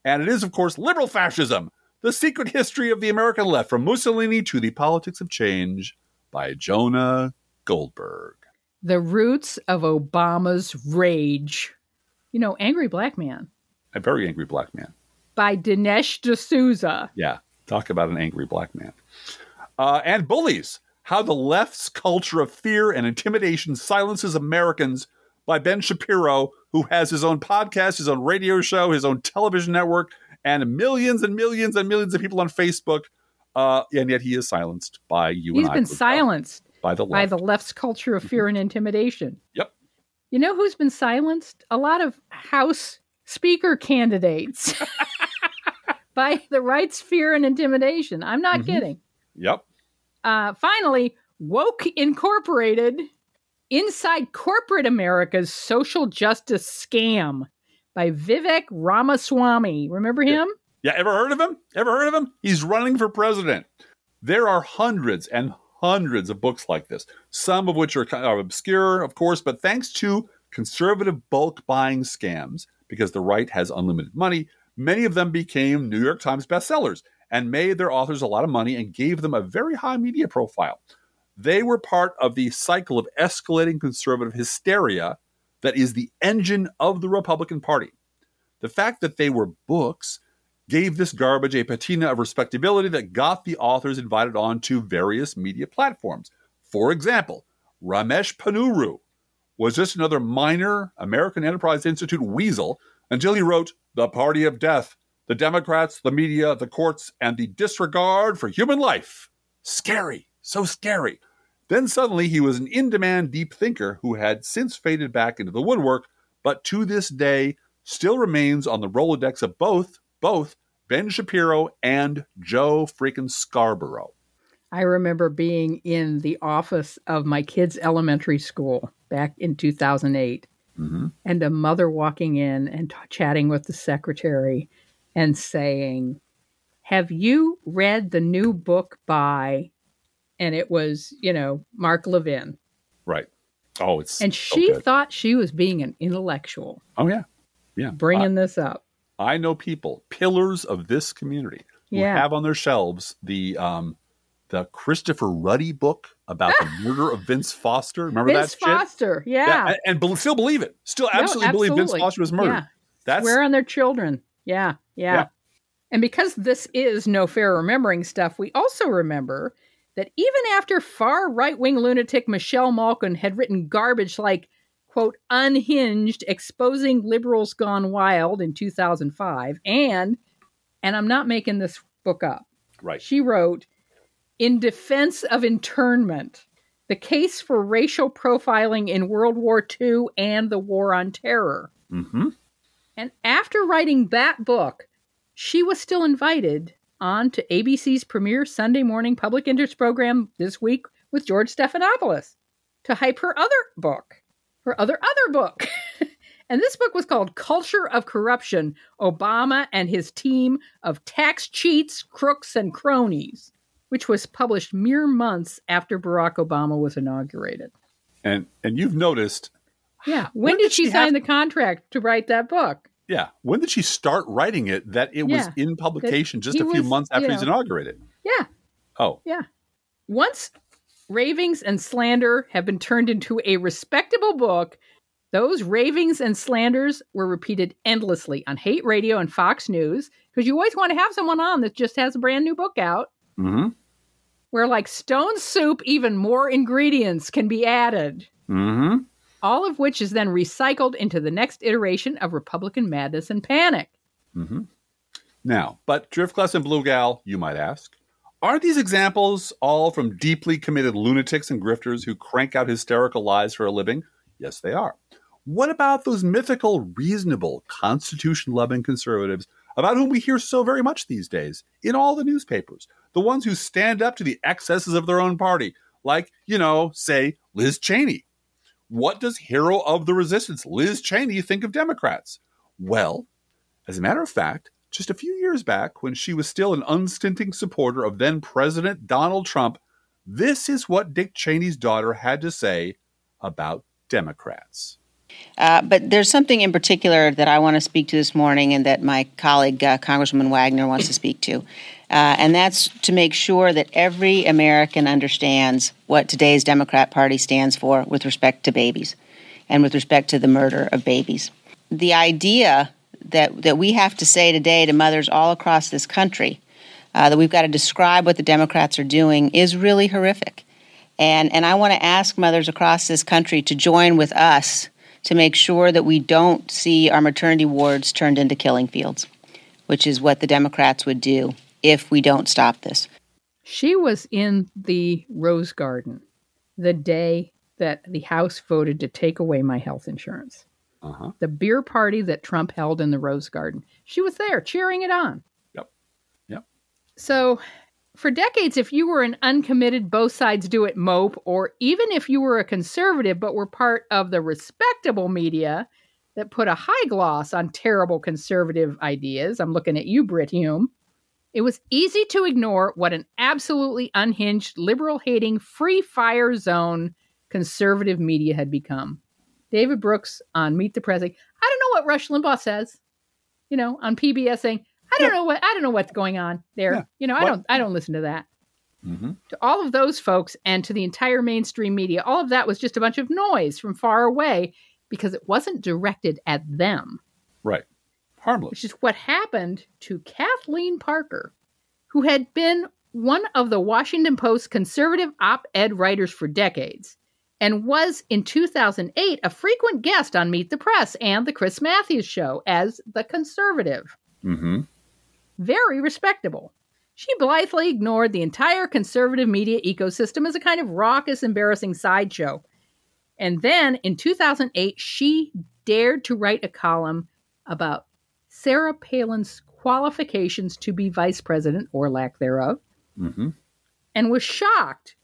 [SPEAKER 1] and it is, of course, liberal fascism: the secret history of the American left, from Mussolini to the politics of change, by Jonah Goldberg.
[SPEAKER 2] The Roots of Obama's Rage. You know, Angry Black Man
[SPEAKER 1] A very angry black man.
[SPEAKER 2] by Dinesh D'Souza.
[SPEAKER 1] Yeah, talk about an angry black man. Uh, and bullies: how the left's culture of fear and intimidation silences Americans by Ben Shapiro, who has his own podcast, his own radio show, his own television network, and millions and millions and millions of people on Facebook. Uh, and yet he is silenced by you
[SPEAKER 2] He's
[SPEAKER 1] and I.
[SPEAKER 2] been
[SPEAKER 1] Woodrow,
[SPEAKER 2] silenced
[SPEAKER 1] by the
[SPEAKER 2] by the left's culture of fear and intimidation.
[SPEAKER 1] Yep.
[SPEAKER 2] You know who's been silenced? A lot of House Speaker candidates by the right's fear and intimidation. I'm not
[SPEAKER 1] Mhm.
[SPEAKER 2] kidding.
[SPEAKER 1] Yep.
[SPEAKER 2] Uh, finally, Woke Incorporated Inside Corporate America's Social Justice Scam by Vivek Ramaswamy. Remember him?
[SPEAKER 1] Yeah, ever heard of him? Ever heard of him? He's running for president. There are hundreds and hundreds of books like this, some of which are kind of obscure, of course, but thanks to conservative bulk buying scams, because the right has unlimited money, many of them became New York Times bestsellers and made their authors a lot of money and gave them a very high media profile. They were part of the cycle of escalating conservative hysteria that is the engine of the Republican Party. The fact that they were books gave this garbage a patina of respectability that got the authors invited on to various media platforms. For example, Ramesh Ponnuru was just another minor American Enterprise Institute weasel until he wrote The Party of Death, the Democrats, the media, the courts, and the disregard for human life. Scary, so scary. Then suddenly he was an in demand deep thinker who had since faded back into the woodwork, but to this day still remains on the Rolodex of both both Ben Shapiro and Joe freaking Scarborough.
[SPEAKER 2] I remember being in the office of my kids' elementary school back in 2008,
[SPEAKER 1] Mm-hmm.
[SPEAKER 2] and a mother walking in and t- chatting with the secretary and saying, Have you read the new book by? And it was, you know, Mark Levin.
[SPEAKER 1] Right. Oh, it's
[SPEAKER 2] And
[SPEAKER 1] so
[SPEAKER 2] she
[SPEAKER 1] good.
[SPEAKER 2] thought she was being an intellectual,
[SPEAKER 1] Oh yeah, yeah.
[SPEAKER 2] bringing this up.
[SPEAKER 1] I, know people, pillars of this community, who
[SPEAKER 2] Yeah.
[SPEAKER 1] have on their shelves the um, the Christopher Ruddy book about the murder of Vince Foster. Remember
[SPEAKER 2] Vince
[SPEAKER 1] that shit?
[SPEAKER 2] Foster, yeah.
[SPEAKER 1] and, and still believe it. Still
[SPEAKER 2] No,
[SPEAKER 1] absolutely believe Vince. Foster was murdered.
[SPEAKER 2] Yeah.
[SPEAKER 1] That's
[SPEAKER 2] Swear on their children. Yeah, yeah,
[SPEAKER 1] Yeah.
[SPEAKER 2] And because this is no fair remembering stuff, we also remember that even after far right wing lunatic Michelle Malkin had written garbage like, quote, unhinged, exposing liberals gone wild in 2005, and, and I'm not making this book up,
[SPEAKER 1] right.
[SPEAKER 2] she wrote, In defense of internment, the case for racial profiling in World War II and the War on Terror.
[SPEAKER 1] Mm-hmm.
[SPEAKER 2] And after writing that book, she was still invited on to ABC's premier Sunday morning public interest program this week with George Stephanopoulos to hype her other book, her other other book. and this book was called Culture of Corruption Obama and His Team of Tax Cheats, Crooks, and Cronies. which was published mere months after Barack Obama was inaugurated.
[SPEAKER 1] And and you've noticed
[SPEAKER 2] Yeah. When, did, she, sign
[SPEAKER 1] have-
[SPEAKER 2] the contract to write that book?
[SPEAKER 1] Yeah. When did she start writing it that it was in publication just a few
[SPEAKER 2] was,
[SPEAKER 1] months after
[SPEAKER 2] you
[SPEAKER 1] he's inaugurated?
[SPEAKER 2] Yeah.
[SPEAKER 1] Oh,
[SPEAKER 2] Yeah. Once ravings and slander have been turned into a respectable book, those ravings and slanders were repeated endlessly on hate radio and Fox News because you always want to have someone on that just has a brand new book out
[SPEAKER 1] mm-hmm.
[SPEAKER 2] where, like stone soup, even more ingredients can be added.
[SPEAKER 1] Mm-hmm.
[SPEAKER 2] All of which is then recycled into the next iteration of Republican madness and panic.
[SPEAKER 1] Mm-hmm. Now, but Driftglass and Blue Gal, you might ask, are these examples all from deeply committed lunatics and grifters who crank out hysterical lies for a living? Yes, they are. What about those mythical, reasonable, constitution loving conservatives about whom we hear so very much these days in all the newspapers? The ones who stand up to the excesses of their own party, like, you know, say, Liz Cheney. What does hero of the resistance, Liz Cheney, think of Democrats? Well, as a matter of fact, just a few years back, when she was still an unstinting supporter of then President Donald Trump, this is what Dick Cheney's daughter had to say about Democrats.
[SPEAKER 3] Uh, but there's something in particular that I want to speak to this morning and that my colleague, uh, Wagner, wants to speak to. Uh, and that's to make sure that every American understands what today's Democrat Party stands for with respect to babies and with respect to the murder of babies. The idea that, that we have to say today to mothers all across this country uh, that we've got to describe what the Democrats are doing is really horrific. And, and I want to ask mothers across this country to join with us to make sure that we don't see our maternity wards turned into killing fields, which is what the Democrats would do if we don't stop this.
[SPEAKER 2] She was in the Rose Garden the day that the House voted to take away my health insurance.
[SPEAKER 1] Uh-huh.
[SPEAKER 2] The beer party that Trump held in the Rose Garden. She was there cheering it on.
[SPEAKER 1] Yep. Yep.
[SPEAKER 2] So, for decades, if you were an uncommitted, both sides do it mope, or even if you were a conservative but were part of the respectable media that put a high gloss on terrible conservative ideas, I'm looking at you, Brit Hume, it was easy to ignore what an absolutely unhinged, liberal hating, free fire zone conservative media had become. David Brooks on Meet the Press, I don't know what Rush Limbaugh says, you know, on PBS saying, I don't
[SPEAKER 1] Yeah.
[SPEAKER 2] know what I don't know what's going on there.
[SPEAKER 1] Yeah.
[SPEAKER 2] You know, I
[SPEAKER 1] What-
[SPEAKER 2] don't I don't listen to that.
[SPEAKER 1] Mm-hmm.
[SPEAKER 2] To all of those folks and to the entire mainstream media, all of that was just a bunch of noise from far away because it wasn't directed at them
[SPEAKER 1] Right. Harmless.
[SPEAKER 2] which is what happened to Kathleen Parker, who had been one of the Washington Post conservative op ed writers for decades and was in 2008 a frequent guest on Meet the Press and The Chris Matthews Show as the conservative.
[SPEAKER 1] Mm-hmm.
[SPEAKER 2] Very respectable. She blithely ignored the entire conservative media ecosystem as a kind of raucous, embarrassing sideshow. And then in 2008, she dared to write a column about Sarah Palin's qualifications to be vice president or lack thereof,
[SPEAKER 1] Mm-hmm.
[SPEAKER 2] and was shocked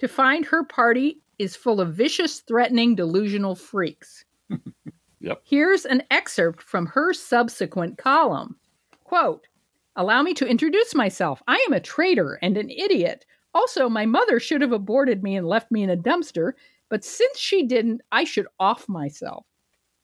[SPEAKER 2] to find her party is full of vicious, threatening, delusional freaks.
[SPEAKER 1] Yep.
[SPEAKER 2] Here's an excerpt from her subsequent column. Quote, Allow me to introduce myself. I am a traitor and an idiot. Also, my mother should have aborted me and left me in a dumpster, but since she didn't, I should off myself.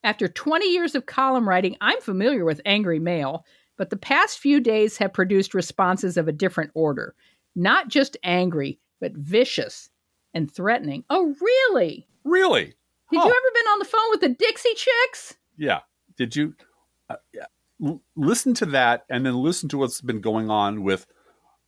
[SPEAKER 2] After 20 years of column writing, I'm familiar with angry mail, but the past few days have produced responses of a different order. Not just angry, but vicious and threatening. Oh, really?
[SPEAKER 1] Really?
[SPEAKER 2] Did
[SPEAKER 1] Oh.
[SPEAKER 2] you ever been on the phone with the Dixie Chicks?
[SPEAKER 1] Yeah. Did you uh, yeah. L- listen to that and then listen to what's been going on with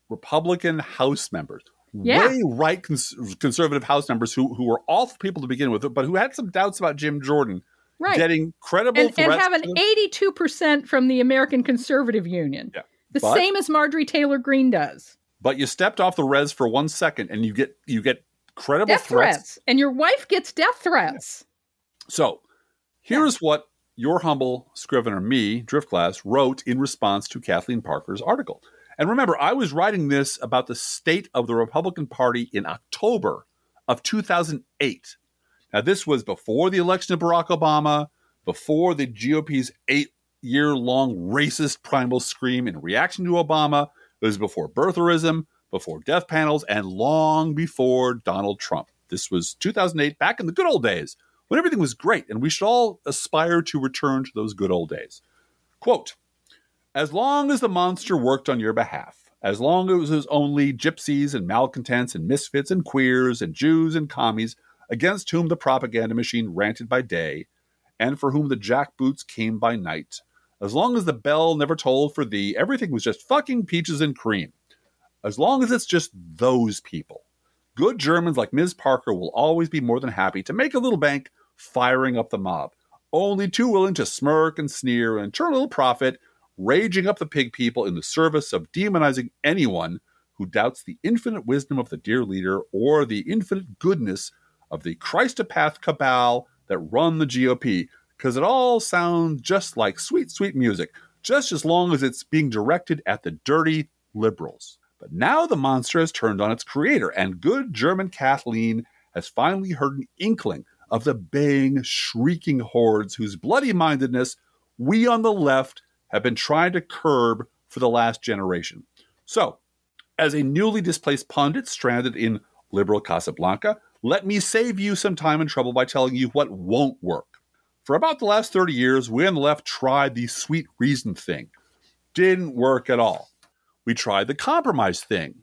[SPEAKER 1] Republican House members?
[SPEAKER 2] Yeah.
[SPEAKER 1] Way right cons- conservative House members who who were awful people to begin with, but who had some doubts about Jim Jordan
[SPEAKER 2] Right.
[SPEAKER 1] getting credible
[SPEAKER 2] and, and have an 82% from the American Conservative Union.
[SPEAKER 1] Yeah.
[SPEAKER 2] The
[SPEAKER 1] But-
[SPEAKER 2] same as Marjorie Taylor Greene does.
[SPEAKER 1] but you stepped off the res for one second and you get you get credible
[SPEAKER 2] Death threats. And your wife gets death threats.
[SPEAKER 1] So here's what your humble scrivener, me, Driftglass, wrote in response to Kathleen Parker's article. And remember, I was writing this about the state of the Republican Party in October of 2008. Now, this was before the election of Barack Obama, before the GOP's eight year long racist primal scream in reaction to Obama. It was before birtherism, before death panels, and long before Donald Trump. This was 2008, back in the good old days when everything was great, and we should all aspire to return to those good old days. Quote As long as the monster worked on your behalf, as long as it was only gypsies and malcontents and misfits and queers and Jews and commies against whom the propaganda machine ranted by day, and for whom the jackboots came by night, as long as the bell never tolled for thee, everything was just fucking peaches and cream. As long as it's just those people. Good Germans like Ms. Parker will always be more than happy to make a little bank firing up the mob, only too willing to smirk and sneer and turn a little profit, raging up the pig people in the service of demonizing anyone who doubts the infinite wisdom of the dear leader or the infinite goodness of the Christopath cabal that run the GOP, because it all sounds just like sweet, sweet music, just as long as it's being directed at the dirty liberals. But now the monster has turned on its creator, and good German Kathleen has finally heard an inkling of the baying, shrieking hordes whose bloody mindedness we on the left have been trying to curb for the last generation. So, as a newly displaced pundit stranded in liberal Casablanca, let me save you some time and trouble by telling you what won't work. For about the last 30 years, we on the left tried the sweet reason thing. Didn't work at all. We tried the compromise thing.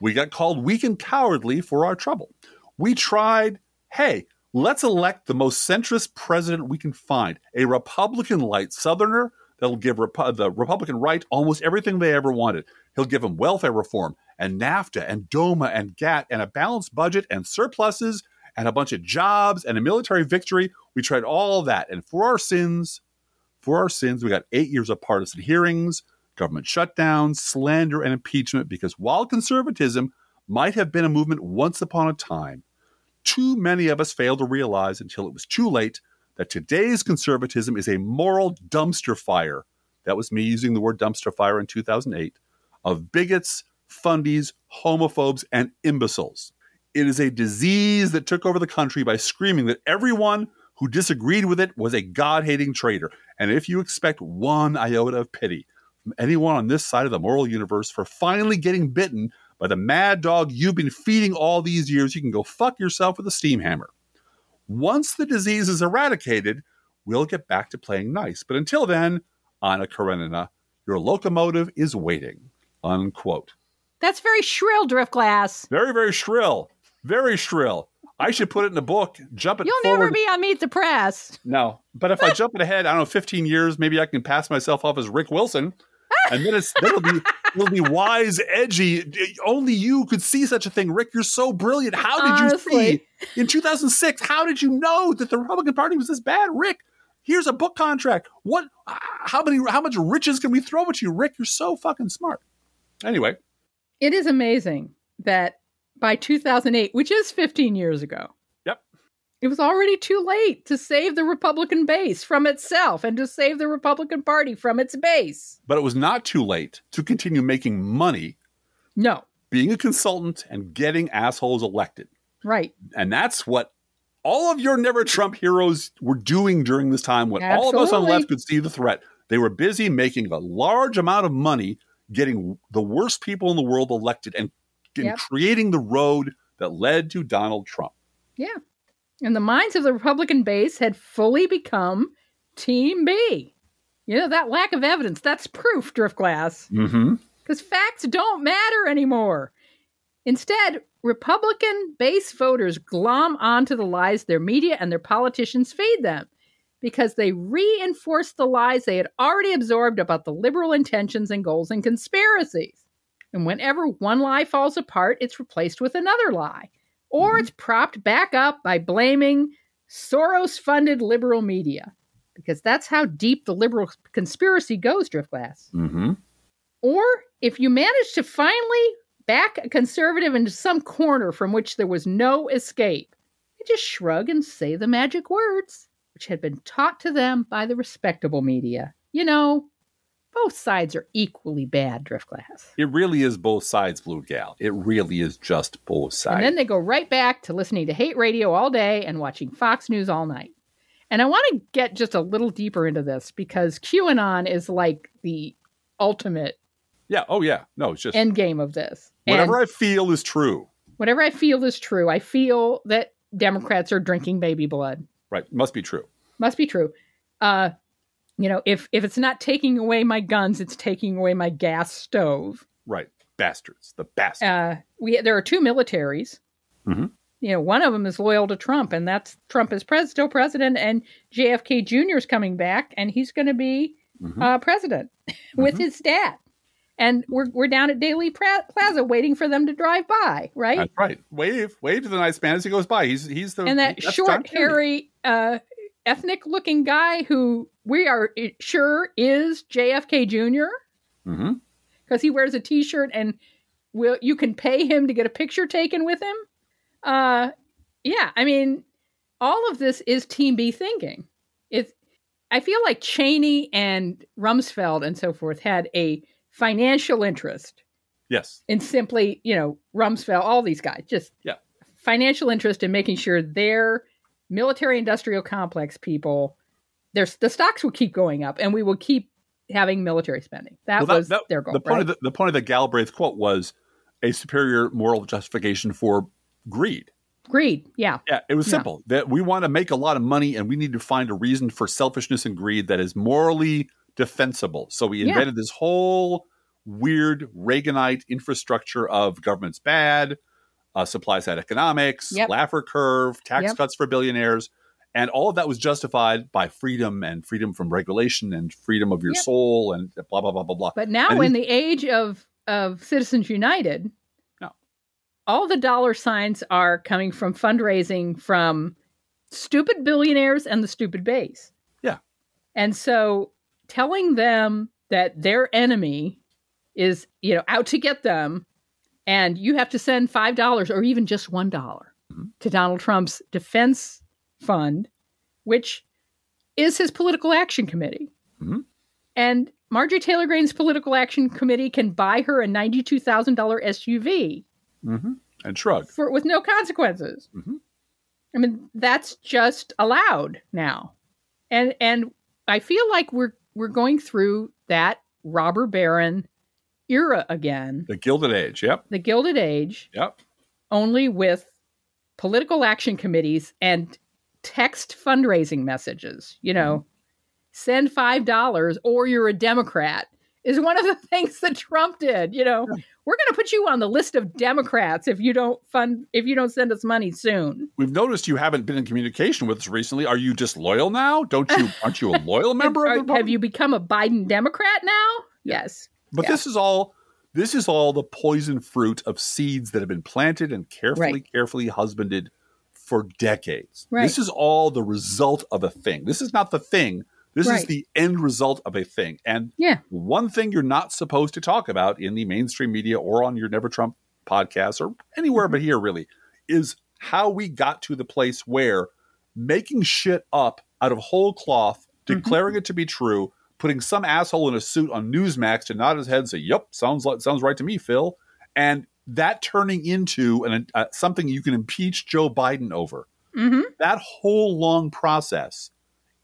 [SPEAKER 1] We got called weak and cowardly for our trouble. We tried, hey, let's elect the most centrist president we can find, a Republican light Southerner that'll give the Republican right almost everything they ever wanted. He'll give them welfare reform and NAFTA and DOMA and GATT and a balanced budget and surpluses and a bunch of jobs and a military victory. We tried all that. And for our sins, for our sins, we got eight years of partisan hearings, government shutdowns, slander, and impeachment because while conservatism might have been a movement once upon a time, too many of us failed to realize until it was too late that today's conservatism is a moral dumpster fire. That was me using the word dumpster fire in 2008 of bigots, fundies, homophobes, and imbeciles. It is a disease that took over the country by screaming that everyone who disagreed with it was a God hating traitor. And if you expect one iota of pity anyone on this side of the moral universe for finally getting bitten by the mad dog you've been feeding all these years, you can go fuck yourself with a steam hammer. Once the disease is eradicated, we'll get back to playing nice. But until then, Anna Karenina, your locomotive is waiting. Unquote.
[SPEAKER 2] That's very shrill, Driftglass.
[SPEAKER 1] Very, very shrill. Very shrill. I should put it in a book. Jump it
[SPEAKER 2] You'll
[SPEAKER 1] forward.
[SPEAKER 2] never be on Meet the Press.
[SPEAKER 1] No, but if I jump it ahead, I don't know, 15 years, maybe I can pass myself off as Rick Wilson, and then it's then it'll be it'll be wise, edgy. Only you could see such a thing, Rick. You're so brilliant. How did
[SPEAKER 2] Honestly.
[SPEAKER 1] you see in 2006? How did you know that the Republican Party was this bad, Rick? Here's a book contract. What? How many? How much riches can we throw at you, Rick? You're so fucking smart. Anyway,
[SPEAKER 2] It is amazing that by 2008, which is 15 years ago. It was already too late to save the Republican base from itself and to save the Republican Party from its base.
[SPEAKER 1] but it was not too late to continue making money,
[SPEAKER 2] No,
[SPEAKER 1] being a consultant, and getting assholes elected.
[SPEAKER 2] right.
[SPEAKER 1] And that's what all of your Never Trump heroes were doing during this time when all of us on the left could see the threat. They were busy making a large amount of money, getting the worst people in the world elected, and, and
[SPEAKER 2] Yep.
[SPEAKER 1] creating the road that led to Donald Trump.
[SPEAKER 2] Yeah. And the minds of the Republican base had fully become Team B. You know, that lack of evidence, that's proof, Driftglass.
[SPEAKER 1] Mm-hmm.
[SPEAKER 2] because facts don't matter anymore. Instead, Republican base voters glom onto the lies their media and their politicians feed them because they reinforce the lies they had already absorbed about the liberal intentions and goals and conspiracies. And whenever one lie falls apart, it's replaced with another lie, or it's propped back up by blaming Soros funded liberal media, because that's how deep the liberal conspiracy goes, Driftglass.
[SPEAKER 1] Mm-hmm.
[SPEAKER 2] Or if you manage to finally back a conservative into some corner from which there was no escape, they just shrug and say the magic words, which had been taught to them by the respectable media. You know, both sides are equally bad, Driftglass.
[SPEAKER 1] It really is both sides, Blue Gal. It really is just both sides.
[SPEAKER 2] And then they go right back to listening to hate radio all day and watching Fox News all night. And I want to get just a little deeper into this because QAnon is like the ultimate
[SPEAKER 1] yeah. Oh, yeah. No, it's just
[SPEAKER 2] end game of this.
[SPEAKER 1] Whatever I feel is true.
[SPEAKER 2] Whatever I feel is true. I feel that Democrats are drinking baby blood.
[SPEAKER 1] Right. Must be true.
[SPEAKER 2] Must be true. Uh, you know, if if it's not taking away my guns, it's taking away my gas stove.
[SPEAKER 1] Right. Bastards. The bastards.
[SPEAKER 2] Uh, we there are two militaries.
[SPEAKER 1] Mhm.
[SPEAKER 2] You know, one of them is loyal to Trump, and that's Trump is pres- still president, and JFK Jr. is coming back, and he's going to be
[SPEAKER 1] Mhm.
[SPEAKER 2] uh, president with
[SPEAKER 1] Mhm.
[SPEAKER 2] his dad. And we're we're down at Dealey Plaza waiting for them to drive by, right?
[SPEAKER 1] That's right. Wave, wave to the nice man as he goes by. He's he's the
[SPEAKER 2] and that short, hairy, uh, ethnic-looking guy who we are sure is JFK Jr.
[SPEAKER 1] Mhm.
[SPEAKER 2] because he wears a T-shirt and will you can pay him to get a picture taken with him. Uh, yeah, I mean, all of this is Team B thinking. It's I feel like Cheney and Rumsfeld and so forth had a financial interest
[SPEAKER 1] Yes.
[SPEAKER 2] in simply, you know, Rumsfeld, all these guys, just
[SPEAKER 1] Yeah.
[SPEAKER 2] financial interest in making sure their military industrial complex people, their the stocks will keep going up and we will keep having military spending. That
[SPEAKER 1] Well, that-
[SPEAKER 2] was
[SPEAKER 1] that-
[SPEAKER 2] their goal.
[SPEAKER 1] The point
[SPEAKER 2] right?
[SPEAKER 1] of the, the point of the Galbraith quote was a superior moral justification for greed.
[SPEAKER 2] Greed. Yeah.
[SPEAKER 1] Yeah, it was
[SPEAKER 2] Yeah.
[SPEAKER 1] simple that we want to make a lot of money and we need to find a reason for selfishness and greed that is morally defensible. So we
[SPEAKER 2] Yeah.
[SPEAKER 1] invented this whole weird Reaganite infrastructure of government's bad, uh, supply side economics,
[SPEAKER 2] Yep.
[SPEAKER 1] Laffer curve, tax
[SPEAKER 2] Yep.
[SPEAKER 1] cuts for billionaires. And all of that was justified by freedom and freedom from regulation and freedom of your
[SPEAKER 2] Yep.
[SPEAKER 1] soul and blah, blah, blah, blah, blah.
[SPEAKER 2] But now in the age of of Citizens United,
[SPEAKER 1] No.
[SPEAKER 2] all the dollar signs are coming from fundraising from stupid billionaires and the stupid base.
[SPEAKER 1] Yeah.
[SPEAKER 2] And so telling them that their enemy is, you know, out to get them and you have to send $5 or even just $1
[SPEAKER 1] Mhm.
[SPEAKER 2] to Donald Trump's defense fund, which is his political action committee.
[SPEAKER 1] Mhm.
[SPEAKER 2] And Marjorie Taylor Greene's political action committee can buy her a $92,000 SUV
[SPEAKER 1] hmm And shrug.
[SPEAKER 2] for with no consequences.
[SPEAKER 1] Mhm.
[SPEAKER 2] I mean, that's just allowed now. And and I feel like we're we're going through that robber baron era again,
[SPEAKER 1] The Gilded Age. Yep.
[SPEAKER 2] the Gilded Age,
[SPEAKER 1] Yep.
[SPEAKER 2] only with political action committees and text fundraising messages. You know, mm-hmm. send five dollars or you're a Democrat is one of the things that Trump did. You know, we're going to put you on the list of Democrats if you don't fund if you don't send us money soon.
[SPEAKER 1] We've noticed you haven't been in communication with us recently. Are you disloyal now? Don't you? Aren't you a loyal member of the
[SPEAKER 2] have you become a Biden Democrat now? Yes.
[SPEAKER 1] But
[SPEAKER 2] Yeah.
[SPEAKER 1] this is all. This is all the poison fruit of seeds that have been planted and carefully,
[SPEAKER 2] Right.
[SPEAKER 1] carefully husbanded for decades.
[SPEAKER 2] Right.
[SPEAKER 1] This is all the result of a thing. This is not the thing. This is the end result of a thing. And
[SPEAKER 2] Yeah.
[SPEAKER 1] one thing you're not supposed to talk about in the mainstream media or on your Never Trump podcast or anywhere
[SPEAKER 2] Mm-hmm.
[SPEAKER 1] but here really is how we got to the place where making shit up out of whole cloth,
[SPEAKER 2] Mm-hmm.
[SPEAKER 1] declaring it to be true, putting some asshole in a suit on Newsmax to nod his head and say, "Yep, sounds like sounds right to me, Phil," and that turning into an, uh, something you can impeach Joe Biden over.
[SPEAKER 2] hmm
[SPEAKER 1] That whole long process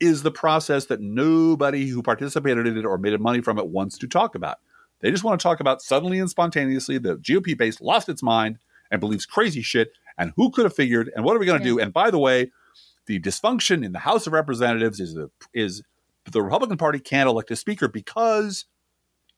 [SPEAKER 1] is the process that nobody who participated in it or made money from it wants to talk about. They just want to talk about suddenly and spontaneously the GOP base lost its mind and believes crazy shit. And who could have figured? And what are we going to
[SPEAKER 2] Yeah.
[SPEAKER 1] do? And by the way, the dysfunction in the House of Representatives is the is the Republican Party can't elect a speaker because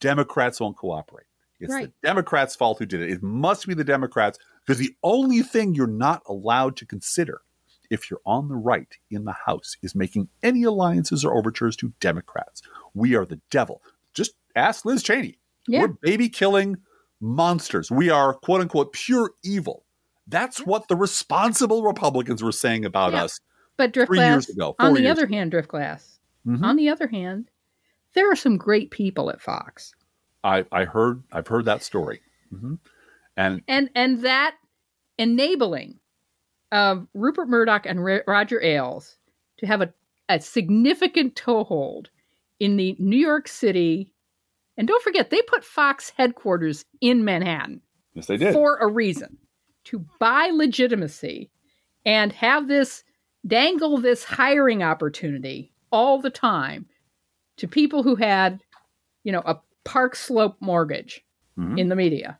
[SPEAKER 1] Democrats won't cooperate. It's
[SPEAKER 2] Right.
[SPEAKER 1] the Democrats' fault who did it. It must be the Democrats because the only thing you're not allowed to consider if you're on the right in the House is making any alliances or overtures to Democrats. We are the devil. Just ask Liz Cheney.
[SPEAKER 2] Yeah.
[SPEAKER 1] We're baby killing monsters. We are quote unquote pure evil. That's what the responsible Republicans were saying about
[SPEAKER 2] Yeah.
[SPEAKER 1] us.
[SPEAKER 2] But
[SPEAKER 1] Three years
[SPEAKER 2] Driftglass,
[SPEAKER 1] ago,
[SPEAKER 2] on the other hand, Driftglass,
[SPEAKER 1] Mhm.
[SPEAKER 2] on the other hand, there are some great people at Fox.
[SPEAKER 1] I, I heard I've heard that story. Mhm. And
[SPEAKER 2] and and that enabling of Rupert Murdoch and Ro- Roger Ailes to have a, a significant toehold in the New York City, and don't forget they put Fox headquarters in Manhattan
[SPEAKER 1] yes, they did.
[SPEAKER 2] for a reason to buy legitimacy and have this dangle this hiring opportunity all the time to people who had, you know, a Park Slope mortgage
[SPEAKER 1] Mhm.
[SPEAKER 2] in the media.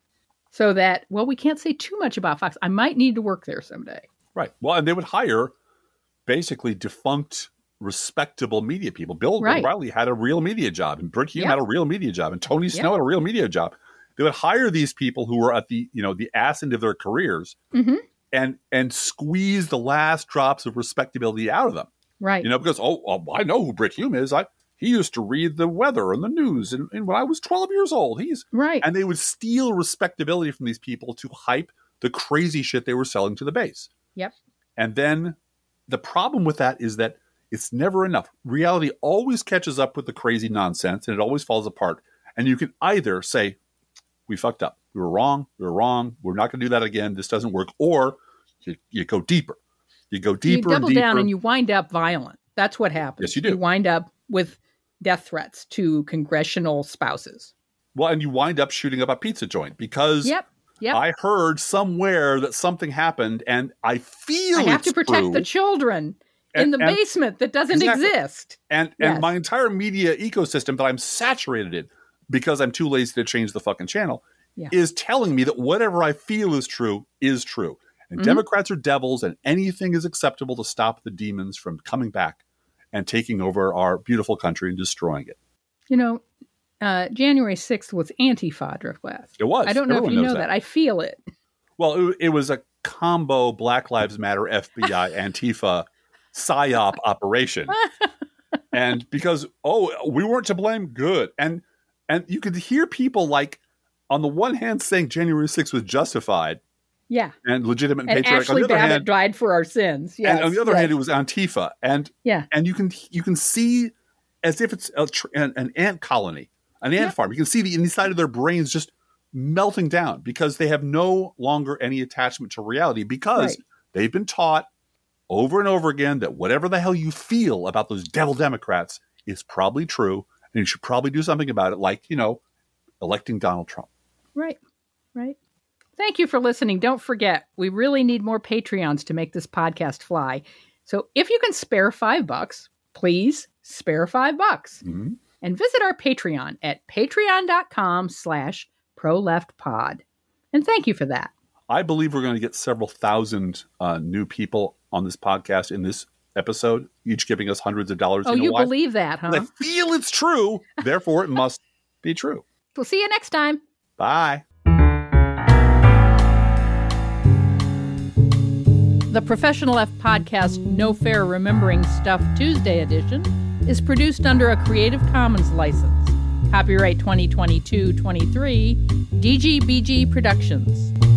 [SPEAKER 2] so that well, we can't say too much about Fox. I might need to work there someday.
[SPEAKER 1] Right. Well, and they would hire basically defunct, respectable media people. Bill
[SPEAKER 2] Right.
[SPEAKER 1] O'Reilly had a real media job, and Brit Hume had a real media job, and Tony Snow had a real media job. They would hire these people who were at the you know the ass end of their careers,
[SPEAKER 2] Mhm.
[SPEAKER 1] and and squeeze the last drops of respectability out of them.
[SPEAKER 2] Right.
[SPEAKER 1] You know, because oh, well, I know who Brit Hume is. I he used to read the weather and the news, and, and when I was twelve years old, he's
[SPEAKER 2] right.
[SPEAKER 1] and they would steal respectability from these people to hype the crazy shit they were selling to the base.
[SPEAKER 2] Yep.
[SPEAKER 1] And then the problem with that is that it's never enough. Reality always catches up with the crazy nonsense and it always falls apart. And you can either say, we fucked up. We were wrong. We were wrong. We're not going to do that again. This doesn't work. Or you, you go deeper. You go
[SPEAKER 2] you
[SPEAKER 1] deeper
[SPEAKER 2] double
[SPEAKER 1] and deeper.
[SPEAKER 2] down and you wind up violent. That's what happens.
[SPEAKER 1] Yes, you do.
[SPEAKER 2] You wind up with death threats to congressional spouses.
[SPEAKER 1] well, and you wind up shooting up a pizza joint because
[SPEAKER 2] Yep. Yep.
[SPEAKER 1] I heard somewhere that something happened and I feel
[SPEAKER 2] I have to protect
[SPEAKER 1] true.
[SPEAKER 2] the children in
[SPEAKER 1] And-
[SPEAKER 2] the
[SPEAKER 1] and-
[SPEAKER 2] basement that doesn't
[SPEAKER 1] Exactly.
[SPEAKER 2] exist.
[SPEAKER 1] and
[SPEAKER 2] Yes.
[SPEAKER 1] and my entire media ecosystem that I'm saturated in because I'm too lazy to change the fucking channel
[SPEAKER 2] Yeah.
[SPEAKER 1] is telling me that whatever I feel is true is true. And
[SPEAKER 2] Mhm.
[SPEAKER 1] Democrats are devils and anything is acceptable to stop the demons from coming back and taking over our beautiful country and destroying it.
[SPEAKER 2] You know, uh, January 6th was Antifa West.
[SPEAKER 1] It was.
[SPEAKER 2] I don't know
[SPEAKER 1] Everyone
[SPEAKER 2] if you know that. I feel it.
[SPEAKER 1] Well, it, it was a combo Black Lives Matter, FBI, Antifa psyop operation. and because oh, we weren't to blame, good. And and you could hear people like on the one hand saying January 6th was justified
[SPEAKER 2] Yeah.
[SPEAKER 1] and legitimate and
[SPEAKER 2] And
[SPEAKER 1] patriotic. On
[SPEAKER 2] Ashley
[SPEAKER 1] the other
[SPEAKER 2] Babbitt
[SPEAKER 1] hand,
[SPEAKER 2] died for our sins. Yes.
[SPEAKER 1] and on the other hand, it was Antifa. And
[SPEAKER 2] yeah.
[SPEAKER 1] and you can you can see as if it's a, an, an ant colony, an ant
[SPEAKER 2] Yep.
[SPEAKER 1] farm. You can see the inside of their brains just melting down because they have no longer any attachment to reality because
[SPEAKER 2] Right.
[SPEAKER 1] they've been taught over and over again that whatever the hell you feel about those devil Democrats is probably true, and you should probably do something about it, like you know, electing Donald Trump.
[SPEAKER 2] Right. Right. Thank you for listening. Don't forget, we really need more Patreons to make this podcast fly. So if you can spare five bucks, please spare five bucks.
[SPEAKER 1] Mhm.
[SPEAKER 2] And visit our Patreon at patreon.com slash proleftpod. And thank you for that.
[SPEAKER 1] I believe we're going to get several thousand uh, new people on this podcast in this episode, each giving us hundreds of dollars.
[SPEAKER 2] Oh,
[SPEAKER 1] know
[SPEAKER 2] you believe that, huh?
[SPEAKER 1] I feel it's true, therefore it must be true.
[SPEAKER 2] We'll see you next time.
[SPEAKER 1] Bye.
[SPEAKER 2] The Professional F podcast No Fair Remembering Stuff Tuesday edition is produced under a Creative Commons license. Copyright 2022 23, DGBG Productions.